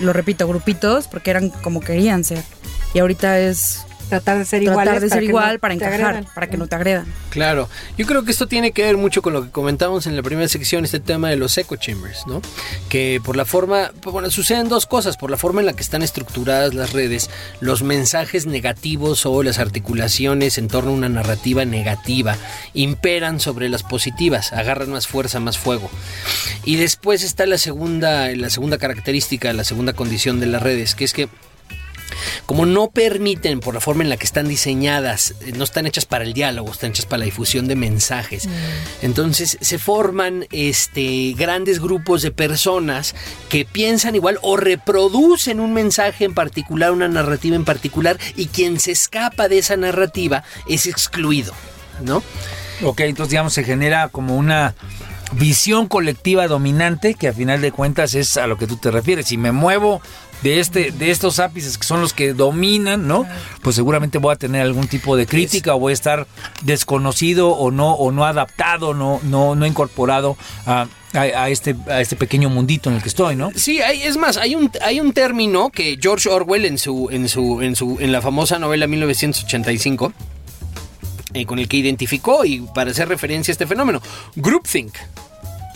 lo repito, grupitos porque eran como querían ser. Y ahorita es
Tratar de ser
tratar
iguales
de
para
ser igual
no
para
te
encajar, para que no te agredan.
Claro, yo creo que esto tiene que ver mucho con lo que comentamos en la primera sección, este tema de los echo chambers, ¿no? Que por la forma, pues, bueno, suceden dos cosas, por la forma en la que están estructuradas las redes, los mensajes negativos o las articulaciones en torno a una narrativa negativa imperan sobre las positivas, agarran más fuerza, más fuego. Y después está la segunda, la segunda característica, la segunda condición de las redes, que es que como no permiten por la forma en la que están diseñadas, eh, no están hechas para el diálogo, están hechas para la difusión de mensajes. Entonces se forman este grandes grupos de personas que piensan igual o reproducen un mensaje en particular, una narrativa en particular, y quien se escapa de esa narrativa es excluido, ¿no?
Ok, entonces digamos se genera como una visión colectiva dominante que a final de cuentas es a lo que tú te refieres. Si me muevo de este de estos ápices que son los que dominan, ¿no? Pues seguramente voy a tener algún tipo de crítica o voy a estar desconocido o no o no adaptado, no no no incorporado a, a- a este a este pequeño mundito en el que estoy, ¿no?
Sí, hay, es más, hay un, hay un término que George Orwell en su, en su, en su, en la famosa novela 1985, eh, con el que identificó y para hacer referencia a este fenómeno, groupthink.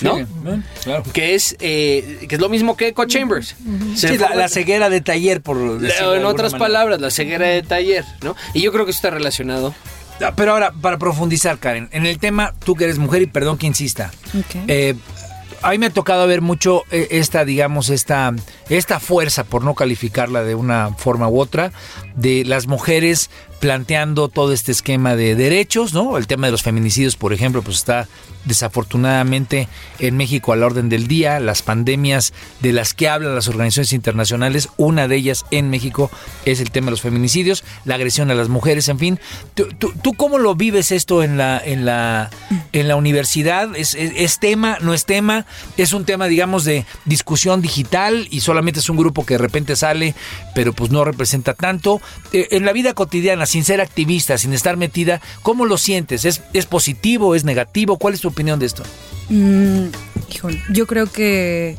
¿No?
Sí, claro.
Que es, eh, que es lo mismo que Echo Chambers.
Sí, la, ceguera de taller, por
la- en otras
manera.
palabras, la ceguera de taller, ¿no? Y yo creo que eso está relacionado.
Ah, Pero ahora, para profundizar, Karen, en el tema, tú que eres mujer y perdón que insista, eh, a mí me ha tocado ver mucho eh, esta, digamos, esta, esta fuerza, por no calificarla de una forma u otra, de las mujeres planteando todo este esquema de derechos, ¿no? El tema de los feminicidios, por ejemplo, pues está desafortunadamente en México a la orden del día, las pandemias de las que hablan las organizaciones internacionales, una de ellas en México es el tema de los feminicidios, la agresión a las mujeres, en fin. ¿Tú, tú- tú cómo lo vives esto en la, en la, en la universidad? ¿Es, es, es tema, no es tema? ¿Es un tema, digamos, de discusión digital y solamente es un grupo que de repente sale, pero pues no representa tanto? Eh, en la vida cotidiana, sin ser activista, sin estar metida, ¿cómo lo sientes? ¿Es, es positivo? ¿Es negativo? ¿Cuál es tu opinión de esto?
Mm, yo creo que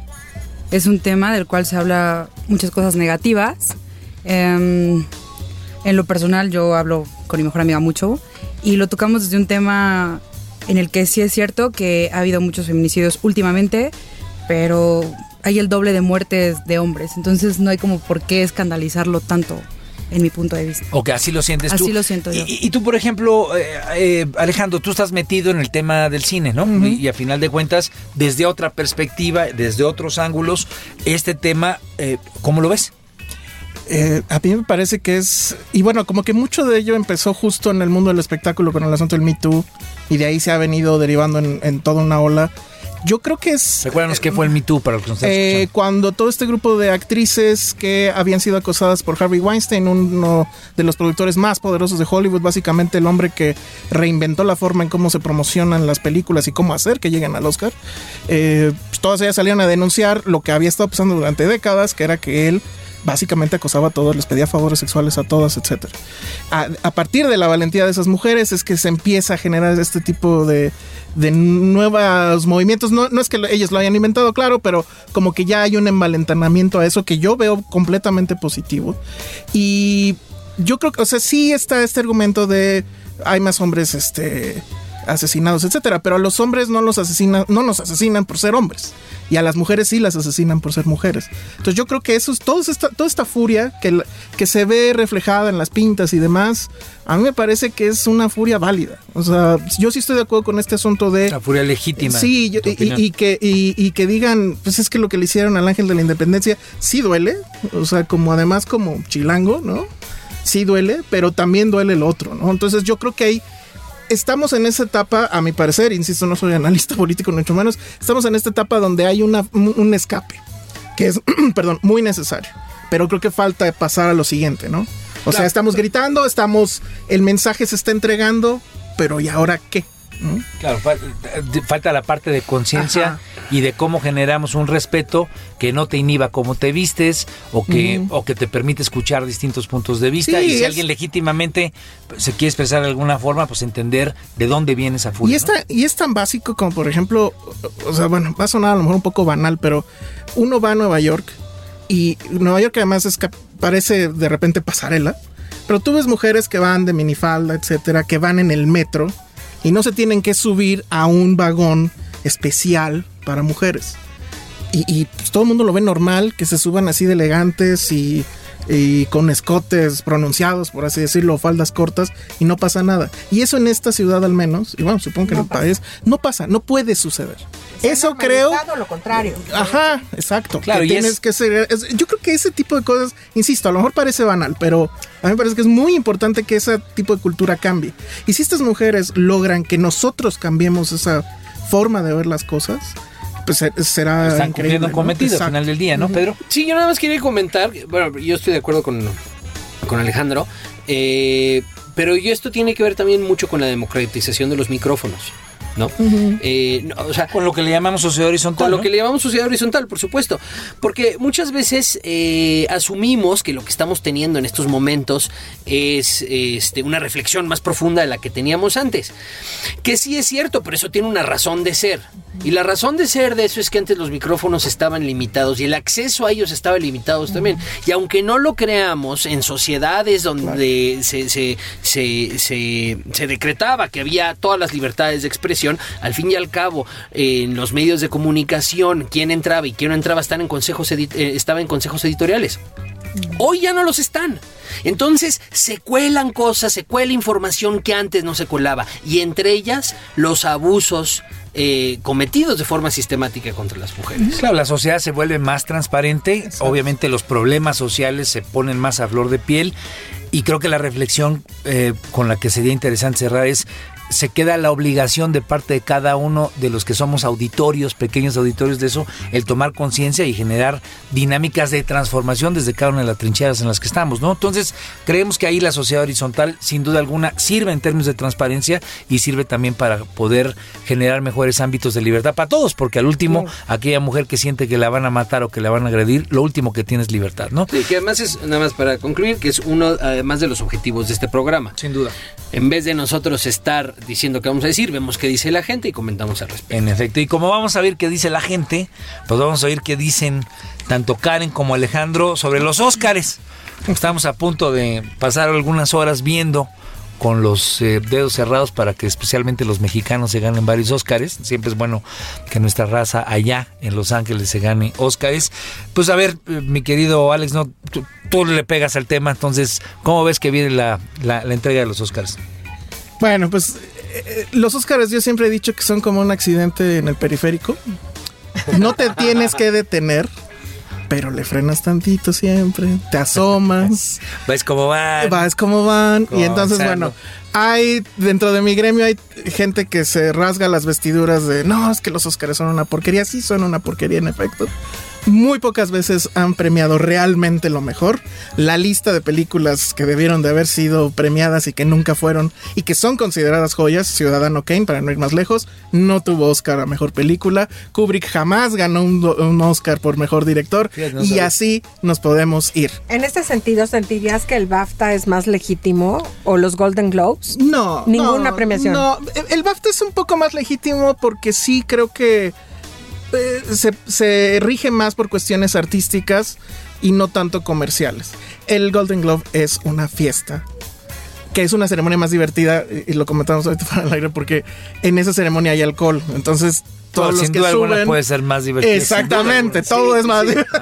es un tema del cual se habla muchas cosas negativas. Em, en lo personal, yo hablo con mi mejor amiga mucho y lo tocamos desde un tema en el que sí es cierto que ha habido muchos feminicidios últimamente, pero hay el doble de muertes de hombres. Entonces no hay como por qué escandalizarlo tanto en mi punto de vista.
O que así lo sientes tú.
Así lo siento yo.
Y, y tú, por ejemplo, eh, eh, Alejandro, tú estás metido en el tema del cine, ¿no? y, y a final de cuentas, desde otra perspectiva, desde otros ángulos, este tema, eh, ¿cómo lo ves?
Eh, a mí me parece que es. Y bueno, como que mucho de ello empezó justo en el mundo del espectáculo con el asunto del Me Too. Y de ahí se ha venido derivando en, en toda una ola. Yo creo que es.
Recuérdanos qué fue el Me Too para los que nos
Eh, cuando todo este grupo de actrices que habían sido acosadas por Harvey Weinstein, uno de los productores más poderosos de Hollywood, básicamente el hombre que reinventó la forma en cómo se promocionan las películas y cómo hacer que lleguen al Oscar, eh, pues todas ellas salieron a denunciar lo que había estado pasando durante décadas, que era que él básicamente acosaba a todos, les pedía favores sexuales a todas, etc. A, partir de la valentía de esas mujeres es que se empieza a generar este tipo de, de nuevos movimientos. No, no es que lo- ellos lo hayan inventado, claro, pero como que ya hay un envalentonamiento a eso que yo veo completamente positivo. Y yo creo que, o sea, sí está este argumento de hay más hombres, este asesinados, etcétera, pero a los hombres no los asesinan, no nos asesinan por ser hombres y a las mujeres sí las asesinan por ser mujeres. Entonces yo creo que eso es todo esta, toda esta furia que, que se ve reflejada en las pintas y demás, a mí me parece que es una furia válida. O sea, yo sí estoy de acuerdo con este asunto de
La furia legítima.
Sí, yo- y, que, y, y que digan, pues es que lo que le hicieron al ángel de la independencia sí duele, o sea, como además como chilango, ¿no? Sí duele, pero también duele el otro, ¿no? Entonces yo creo que hay, estamos en esa etapa, a mi parecer, insisto, no soy analista político, mucho menos, estamos en esta etapa donde hay una, un escape, que es, perdón, muy necesario, pero creo que falta pasar a lo siguiente, ¿no? O sea, estamos gritando, estamos, el mensaje se está entregando, pero ¿y ahora qué?
Claro, fal- falta la parte de conciencia y de cómo generamos un respeto que no te inhiba cómo te vistes o que, o que te permite escuchar distintos puntos de vista.
Sí,
y si
es-
alguien legítimamente se quiere expresar de alguna forma, pues entender de dónde viene esa furia.
Y, y es tan básico como, por ejemplo, o sea, bueno, va a sonar a lo mejor un poco banal, pero uno va a Nueva York y Nueva York además es que parece de repente pasarela, pero tú ves mujeres que van de minifalda, etcétera, que van en el metro y no se tienen que subir a un vagón especial para mujeres. Y, pues, todo el mundo lo ve normal, que se suban así de elegantes y, y con escotes pronunciados, por así decirlo, faldas cortas, y no pasa nada. Y eso en esta ciudad al menos, y bueno, supongo que en el país, no pasa, no puede suceder. Eso creo...
lo contrario.
Ajá, exacto.
Claro,
que
y
tienes
es-
que ser. es- yo creo que ese tipo de cosas, insisto, a lo mejor parece banal, pero a mí me parece que es muy importante que ese tipo de cultura cambie. Y si estas mujeres logran que nosotros cambiemos esa forma de ver las cosas, pues se- será.
Están cumpliendo un
¿no?
cometido al final del día, ¿no, Pedro?
Sí, yo nada más quería comentar, bueno, yo estoy de acuerdo con, con Alejandro, eh, pero yo esto tiene que ver también mucho con la democratización de los micrófonos, ¿no? Eh, no, o sea,
Con lo que le llamamos sociedad horizontal.
con lo que le llamamos sociedad horizontal, por supuesto. Porque muchas veces eh, asumimos que lo que estamos teniendo en estos momentos es este, una reflexión más profunda de la que teníamos antes. Que sí es cierto, pero eso tiene una razón de ser. Y la razón de ser de eso es que antes los micrófonos estaban limitados y el acceso a ellos estaba limitado también. Y aunque no lo creamos, en sociedades donde se, se, se, se- se decretaba que había todas las libertades de expresión, al fin y al cabo, eh, en los medios de comunicación, quién entraba y quién no entraba están en consejos eh, estaba en consejos editoriales. Hoy ya no los están. Entonces se cuelan cosas, se cuela información que antes no se colaba. Y entre ellas los abusos eh, cometidos de forma sistemática contra las mujeres.
Claro, la sociedad se vuelve más transparente, obviamente los problemas sociales se ponen más a flor de piel y creo que la reflexión eh, con la que sería interesante cerrar es se queda la obligación de parte de cada uno de los que somos auditorios, pequeños auditorios de eso, el tomar conciencia y generar dinámicas de transformación desde cada una de las trincheras en las que estamos, ¿no? Entonces, creemos que ahí la sociedad horizontal, sin duda alguna, sirve en términos de transparencia y sirve también para poder generar mejores ámbitos de libertad para todos, porque al último, aquella mujer que siente que la van a matar o que la van a agredir, lo último que tiene es libertad, ¿no?
Sí, que además es, nada más para concluir, que es uno además de los objetivos de este programa.
Sin duda.
En vez de nosotros estar diciendo qué vamos a decir, vemos qué dice la gente y comentamos al respecto.
En efecto, y como vamos a ver qué dice la gente, pues vamos a oír qué dicen tanto Karen como Alejandro sobre los Óscares. Estamos a punto de pasar algunas horas viendo con los eh, dedos cerrados para que especialmente los mexicanos se ganen varios Óscares. Siempre es bueno que nuestra raza allá en Los Ángeles se gane Óscares. Pues a ver, eh, mi querido Alex, no, tú, le pegas al tema, entonces, ¿cómo ves que viene la, la- la entrega de los Óscares?
Bueno, pues eh, los Óscares yo siempre he dicho que son como un accidente en el periférico. No te tienes que detener, pero le frenas tantito siempre, te asomas,
¿Ves cómo va?
vas como van y entonces bueno, hay dentro de mi gremio hay gente que se rasga las vestiduras de, no, es que los Óscares son una porquería, sí son una porquería en efecto. Muy pocas veces han premiado realmente lo mejor. La lista de películas que debieron de haber sido premiadas y que nunca fueron y que son consideradas joyas, Ciudadano Kane, para no ir más lejos, no tuvo Oscar a mejor película. Kubrick jamás ganó un, Oscar por mejor director
no
y así nos podemos ir.
En este sentido, ¿sentirías que el BAFTA es más legítimo o los Golden Globes?
No.
Ninguna
no,
premiación.
No, el BAFTA es un poco más legítimo porque sí creo que eh, se, se rige más por cuestiones artísticas y no tanto comerciales. El Golden Globe es una fiesta. Que es una ceremonia más divertida, y lo comentamos ahorita para el aire, porque en esa ceremonia hay alcohol. Entonces, todos
Bueno,
los
sin
que
duda
suben.
puede ser más divertido.
Exactamente, todo es más
Sí,
divertido.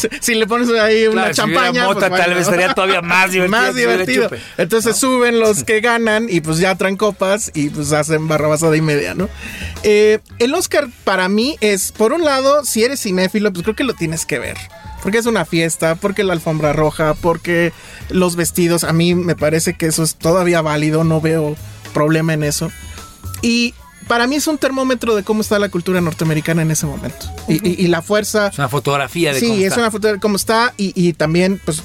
Sí.
Si, le pones ahí una
Claro, si hubiera
champaña.
mota,
pues,
tal vez estaría todavía más divertido.
Más divertido. Entonces suben los que ganan y pues ya traen copas y pues hacen barrabasada y media, ¿no? Eh, el Oscar para mí es, por un lado, si eres cinéfilo, pues creo que lo tienes que ver. Porque es una fiesta, porque la alfombra roja, porque los vestidos, a mí me parece que eso es todavía válido, no veo problema en eso. Y para mí es un termómetro de cómo está la cultura norteamericana en ese momento. Y, y- y la fuerza
Es una fotografía de
Sí,
cómo
es
está.
una foto de cómo está y, y también, pues,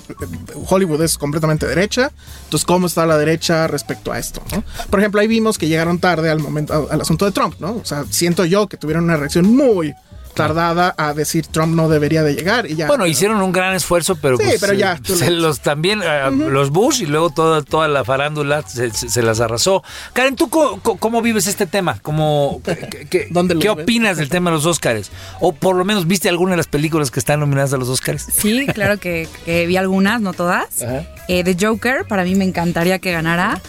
Hollywood es completamente derecha. Entonces, ¿cómo está la derecha respecto a esto? ¿no? Por ejemplo, ahí vimos que llegaron tarde al momento, al asunto de Trump, ¿no? O sea, siento yo que tuvieron una reacción muy tardada a decir Trump no debería de llegar y ya.
Bueno, hicieron un gran esfuerzo, pero,
Sí,
pues,
pero ya,
eh, se
lo-
los también eh, los Bush y luego toda toda la farándula se, se- se las arrasó. Karen, ¿tú co- co- cómo, vives este tema? ¿Cómo, qué, qué- opinas del tema de los Óscares? O por lo menos viste alguna de las películas que están nominadas a los Óscares.
Sí, claro que, que vi algunas, no todas. Eh, The Joker, para mí me encantaría que ganara.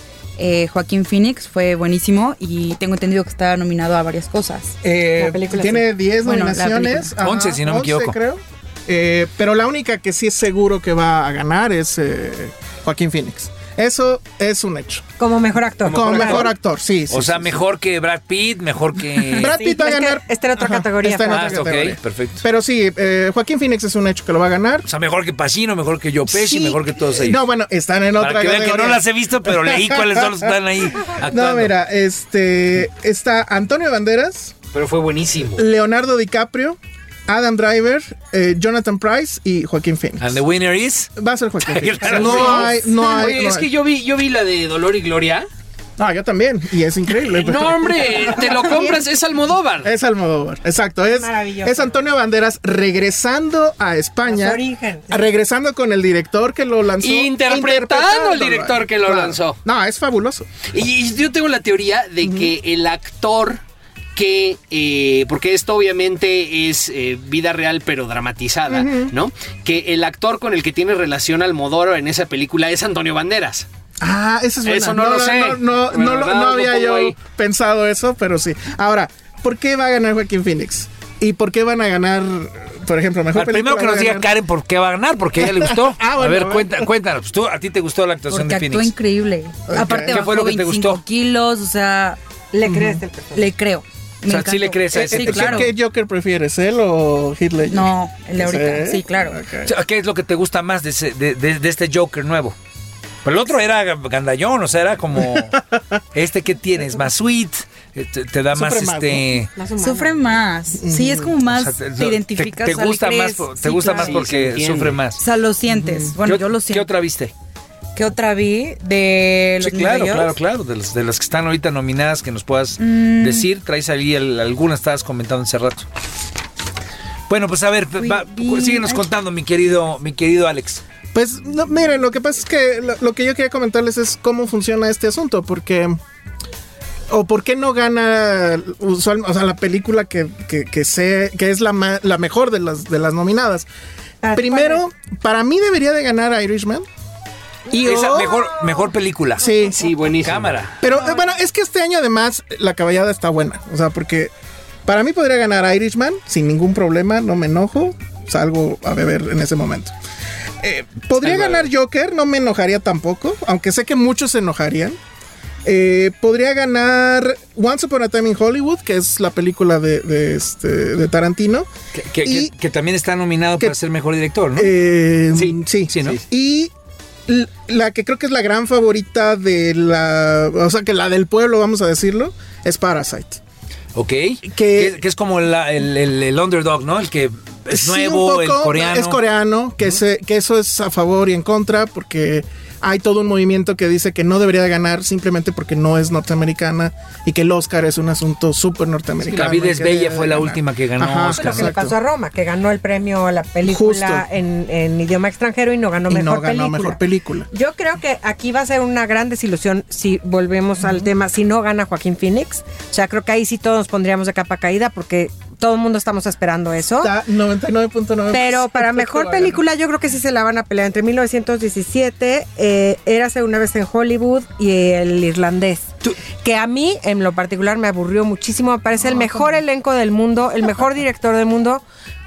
Eh, Joaquín Phoenix fue buenísimo y tengo entendido que está nominado a varias cosas.
Eh, tiene
sí.
10
Bueno, la
nominaciones.
película.
11, si no me equivoco.
creo. Eh, pero la única que sí es seguro que va a ganar es eh, Joaquín Phoenix. Eso es un hecho.
Como mejor actor.
Como mejor actor, sí. sí,
o sea,
sí, sí.
mejor que Brad Pitt, mejor que...
Brad
Sí,
Pitt va a ganar.
está en otra categoría,
Está en
Ah,
otra
ok,
categoría.
perfecto.
Pero sí, eh, Joaquín Phoenix es un hecho que lo va a ganar.
O sea, mejor que Pacino, mejor que Joe Pesci,
Sí.
mejor que todos ellos.
No, bueno, están en otra
Para que
categoría.
no las he visto, pero leí cuáles son los que están ahí actuando.
No, mira, este está Antonio Banderas,
Pero fue buenísimo.
Leonardo DiCaprio, Adam Driver, eh, Jonathan Price y Joaquín Phoenix.
And the winner is...
Va a ser Joaquín Phoenix. No hay, no hay.
Oye,
no
es
hay.
que yo vi, yo vi la de Dolor y Gloria.
No, yo también. Y es increíble. pero-
No, hombre, te lo compras, es Almodóvar.
Es Almodóvar, exacto. Es,
Maravilloso.
es Antonio Banderas regresando a España.
Orígenes.
Regresando con el director que lo lanzó.
Interpretando al director que lo
Claro.
lanzó.
No, es fabuloso.
Y, y yo tengo la teoría de que el actor que, eh, porque esto obviamente es eh, vida real pero dramatizada, ¿no? Que el actor con el que tiene relación Almodóvar en esa película es Antonio Banderas.
Ah, eso es buena.
Eso no lo sé.
No, no, había yo
ahí.
pensado eso, pero sí. Ahora, ¿por qué va a ganar Joaquín Phoenix? ¿Y por qué van a ganar, por ejemplo, mejor
Al primero que nos diga Karen por qué va a ganar, porque a ella le gustó.
Ah, bueno,
a ver, cuenta, cuéntanos. Pues tú, a ti te gustó la actuación
Porque
de
actuó
Phoenix.
increíble. Aparte
¿Qué
bajó
fue lo que te
25
gustó?
kilos, o sea,
¿Le crees el personaje?
le creo.
O sea, ¿sí le crees a ese
Sí,
¿Qué-
claro.
¿Qué Joker prefieres, él o Ledger?
No, el de ahorita, sí, claro.
Ok.
O sea, ¿Qué es lo que te gusta más de, ese- de, de- de este Joker nuevo? Pero el otro era gandallón, o sea, era como este que tienes, más sweet, eh, te, te da más
Sufre más,
este
Más.
Sufre más. Sí, es como más
o sea,
te identificas.
te,
o sea, le
gusta más te
Sí,
gusta
claro.
más porque sufre más.
O sea, lo sientes. Bueno,
¿Qué,
yo lo siento.
¿Qué otra viste?
¿Qué otra vi de los
Sí, claro, claro, claro. De, los- de las que están ahorita nominadas, que nos puedas
Mm.
decir. Traes ahí el- algunas, estabas comentando hace rato. Bueno, pues a ver, va- síguenos contando, mi querido, mi querido Alex.
Pues, no, miren, lo que pasa es que lo, lo que yo quería comentarles es cómo funciona este asunto, porque... O por qué no gana usual, o sea, la película que, que, que sé, que es la, ma- la mejor de las, de las nominadas.
Ah,
Primero, para mí debería de ganar Irishman. Y
Esa
o-
mejor, mejor película.
Sí,
Sí, buenísimo.
Cámara.
Pero eh, bueno, es que este año además la caballada está buena. O sea, porque para mí podría ganar Irishman sin ningún problema, no me enojo, salgo a beber en ese momento. Eh, podría ganar Joker, no me enojaría tampoco, aunque sé que muchos se enojarían. Eh, podría ganar Once Upon a Time in Hollywood, que es la película de, de, este, de Tarantino.
Que, que-
Y-
que- que también está nominado
que-
para ser mejor director, ¿no?
Eh,
Sí,
sí,
sí, ¿no?
Y l- la que creo que es la gran favorita de la, o sea, que la del pueblo, vamos a decirlo, es Parasite.
ok.
que-
Que, que es como la- el, el- el underdog, ¿no? El que es
Sí,
nuevo, el coreano.
Es coreano, que, se- que eso es a favor y en contra, porque hay todo un movimiento que dice que no debería ganar simplemente porque no es norteamericana y que el Oscar es un asunto súper norteamericano.
La vida
y
es bella fue la
ganar.
última que ganó
Ajá,
Oscar.
Lo que le pasó a Roma, que ganó el premio a la película en, en idioma extranjero y no ganó
Y
mejor
no ganó
película.
mejor película.
Yo creo que aquí va a ser una gran desilusión si volvemos al tema, si no gana Joaquín Phoenix. O sea, creo que ahí sí todos nos pondríamos de capa caída porque todo el mundo estamos esperando eso.
Está 99.9.
Pero para mejor película yo creo que sí se la van a pelear entre 1917, eh, Érase una vez en Hollywood y El Irlandés.
Tú-
Que a mí en lo particular me aburrió muchísimo, me parece el mejor elenco del mundo, el mejor director del mundo,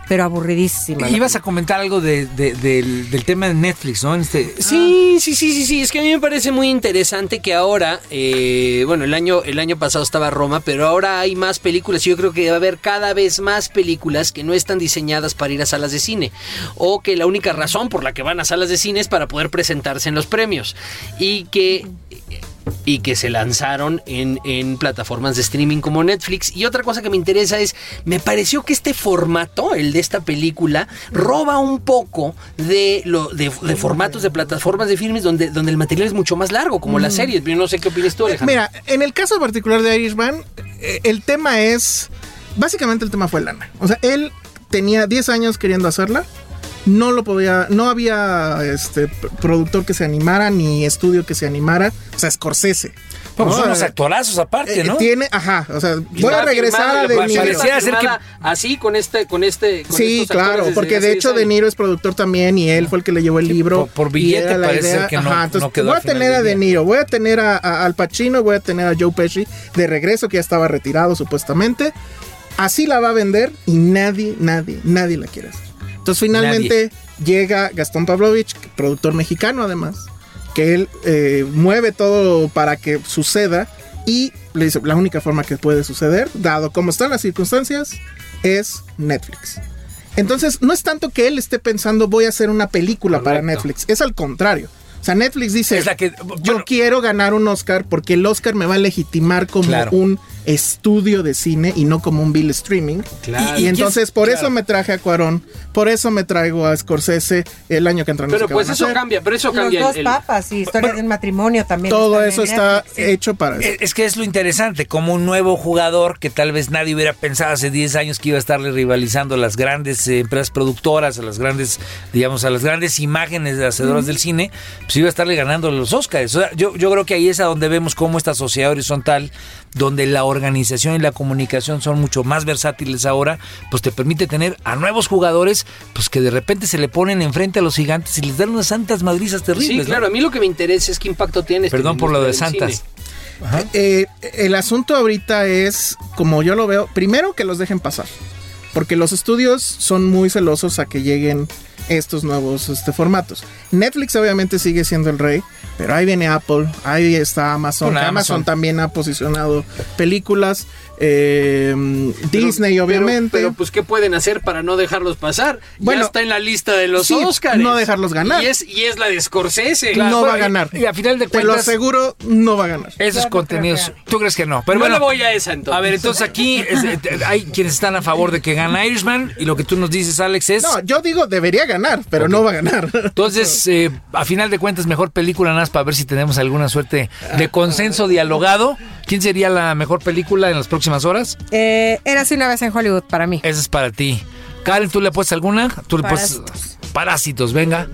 pero aburridísima.
Ibas a comentar algo de- de- del, del tema de Netflix, ¿no? Este-
Sí, sí, sí, sí, sí. Es que a mí me parece muy interesante que ahora, eh, bueno, el año, el año pasado estaba Roma, pero ahora hay más películas. Yo creo que va a haber cada vez más películas que no están diseñadas para ir a salas de cine. O que la única razón por la que van a salas de cine es para poder presentarse en los premios. Y que y que se lanzaron en, en plataformas de streaming como Netflix. Y otra cosa que me interesa es, me pareció que este formato, el de esta película, roba un poco de, lo, de, de formatos de plataformas de filmes donde, donde el material es mucho más largo, como las series. Yo no sé qué opinas tú, Alejandro.
Mira, en el caso particular de Irishman, eh, el tema es. Básicamente el tema fue lana. O sea, él tenía 10 años queriendo hacerla. No lo podía. No había este productor que se animara, ni estudio que se animara. O sea, Scorsese.
Vamos,
¿no?
son unos actorazos aparte,
eh,
¿no?
Tiene, ajá, o sea, voy a regresar a De Niro.
Ser que-
así con este, con este. con
Sí,
estos
claro, porque de
10
hecho De. Niro es productor también y él fue el que le llevó el libro.
por- billete parece
idea.
que no-
Ajá, entonces
no quedó
voy a tener a De. Niro, voy a tener a, a- Al Pacino, voy a tener a Joe Pesci de regreso que ya estaba retirado supuestamente. Así la va a vender y nadie, nadie, nadie la quiere hacer. Entonces finalmente llega Gastón Pavlovich, productor mexicano además, que él eh, mueve todo para que suceda y le dice, la única forma que puede suceder, dado cómo están las circunstancias, es Netflix. Entonces, no es tanto que él esté pensando voy a hacer una película para. Netflix, es al contrario. O sea, Netflix dice,
Es la que-
yo
bueno.
quiero ganar un Oscar porque el Oscar me va a legitimar como
Claro.
un estudio de cine y no como un bill streaming.
Claro.
Y, y entonces por
Claro.
eso me traje a Cuarón, por eso me traigo a Scorsese el año que entra. no
Pero pues eso
hacer.
cambia, pero eso
Los
cambia.
dos
el-
papas y historia de un matrimonio también.
Todo eso está
Netflix, sí.
hecho para eso.
Es que es lo interesante, como un nuevo jugador que tal vez nadie hubiera pensado hace 10 años que iba a estarle rivalizando a las grandes eh, empresas productoras, a las grandes, digamos, a las grandes imágenes de hacedoras del cine, pues iba a estarle ganando los Oscars. O sea, yo, yo creo que ahí es a donde vemos cómo esta sociedad horizontal, donde la organización y la comunicación son mucho más versátiles ahora, pues te permite tener a nuevos jugadores, pues que de repente se le ponen enfrente a los gigantes y les dan unas santas madrizas terribles.
Sí,
¿no?
claro, a mí lo que me interesa es qué impacto tiene. este
Perdón por lo de santas.
Eh, el asunto ahorita es, como yo lo veo, primero que los dejen pasar. Porque los estudios son muy celosos a que lleguen estos nuevos este, formatos. Netflix obviamente sigue siendo el rey, pero ahí viene Apple, ahí está Amazon.
Amazon.
Amazon. también ha posicionado películas. Eh, Disney,
pero-
obviamente.
Pero, pues, ¿qué pueden hacer para no dejarlos pasar?
Bueno,
ya está en la lista de los
sí,
Oscars.
no dejarlos ganar.
Y es, y es la de Scorsese.
no
Bueno,
va a ganar.
y- y a final de
Te lo
cuentas-
aseguro, no va a ganar.
Esos
no
contenidos, ¿tú crees que no? Pero bueno,
le voy a esa entonces.
A ver, entonces aquí es- eh, hay quienes están a favor de que gane Irishman y lo que tú nos dices, Alex, es...
No, yo digo debería ganar, pero no va a ganar.
Entonces, eh, a final de cuentas, mejor película nada más para ver si tenemos alguna suerte de consenso dialogado. ¿Quién sería la mejor película en las próximas horas?
Eh, Érase una vez en Hollywood para mí.
Esa es para ti. Karen, ¿tú le puedes alguna? ¿Tú le puedes...
Parásitos.
Parásitos, venga.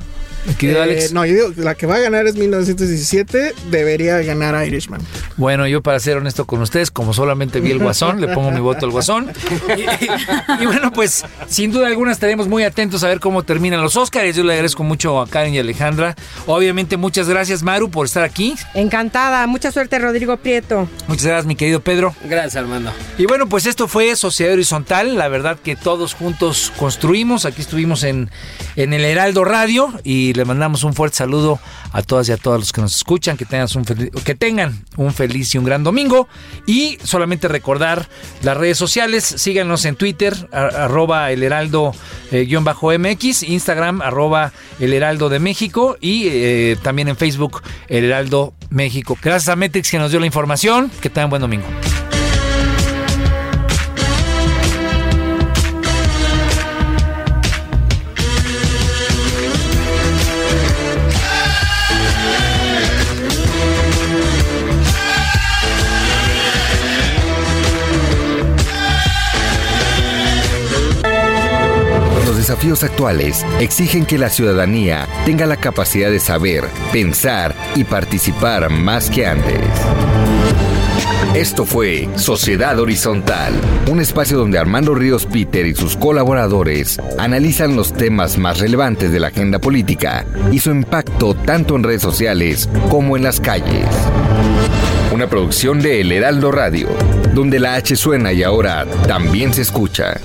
Querido
Eh,
Alex.
no, yo digo la que va a ganar es 1917, debería ganar Irishman.
Bueno, yo para ser honesto con ustedes, como solamente vi el Guasón, le pongo mi voto al Guasón. Y, y- y bueno, pues sin duda alguna estaremos muy atentos a ver cómo terminan los Óscares. Yo le agradezco mucho a Karen y Alejandra. Obviamente, muchas gracias, Maru, por estar aquí.
Encantada. Mucha suerte, Rodrigo Prieto.
Muchas gracias, mi querido Pedro.
Gracias, Armando.
Y bueno, pues esto fue Sociedad Horizontal. La verdad que todos juntos construimos. Aquí estuvimos en, en el Heraldo Radio y le mandamos un fuerte saludo a todas y a todos los que nos escuchan. Que tengan un, que tengan un feliz y un gran domingo. Y solamente recordar las redes sociales. Síganos en Twitter, arroba el Heraldo eh, bajo MX, Instagram, arroba el Heraldo de México y eh, también en Facebook, el Heraldo México. Gracias a Metrix que nos dio la información. Que tengan buen domingo.
Desafíos actuales exigen que la ciudadanía tenga la capacidad de saber, pensar y participar más que antes. Esto fue Sociedad Horizontal, un espacio donde Armando Ríos Peter y sus colaboradores analizan los temas más relevantes de la agenda política y su impacto tanto en redes sociales como en las calles. Una producción de El Heraldo Radio, donde la H suena y ahora también se escucha.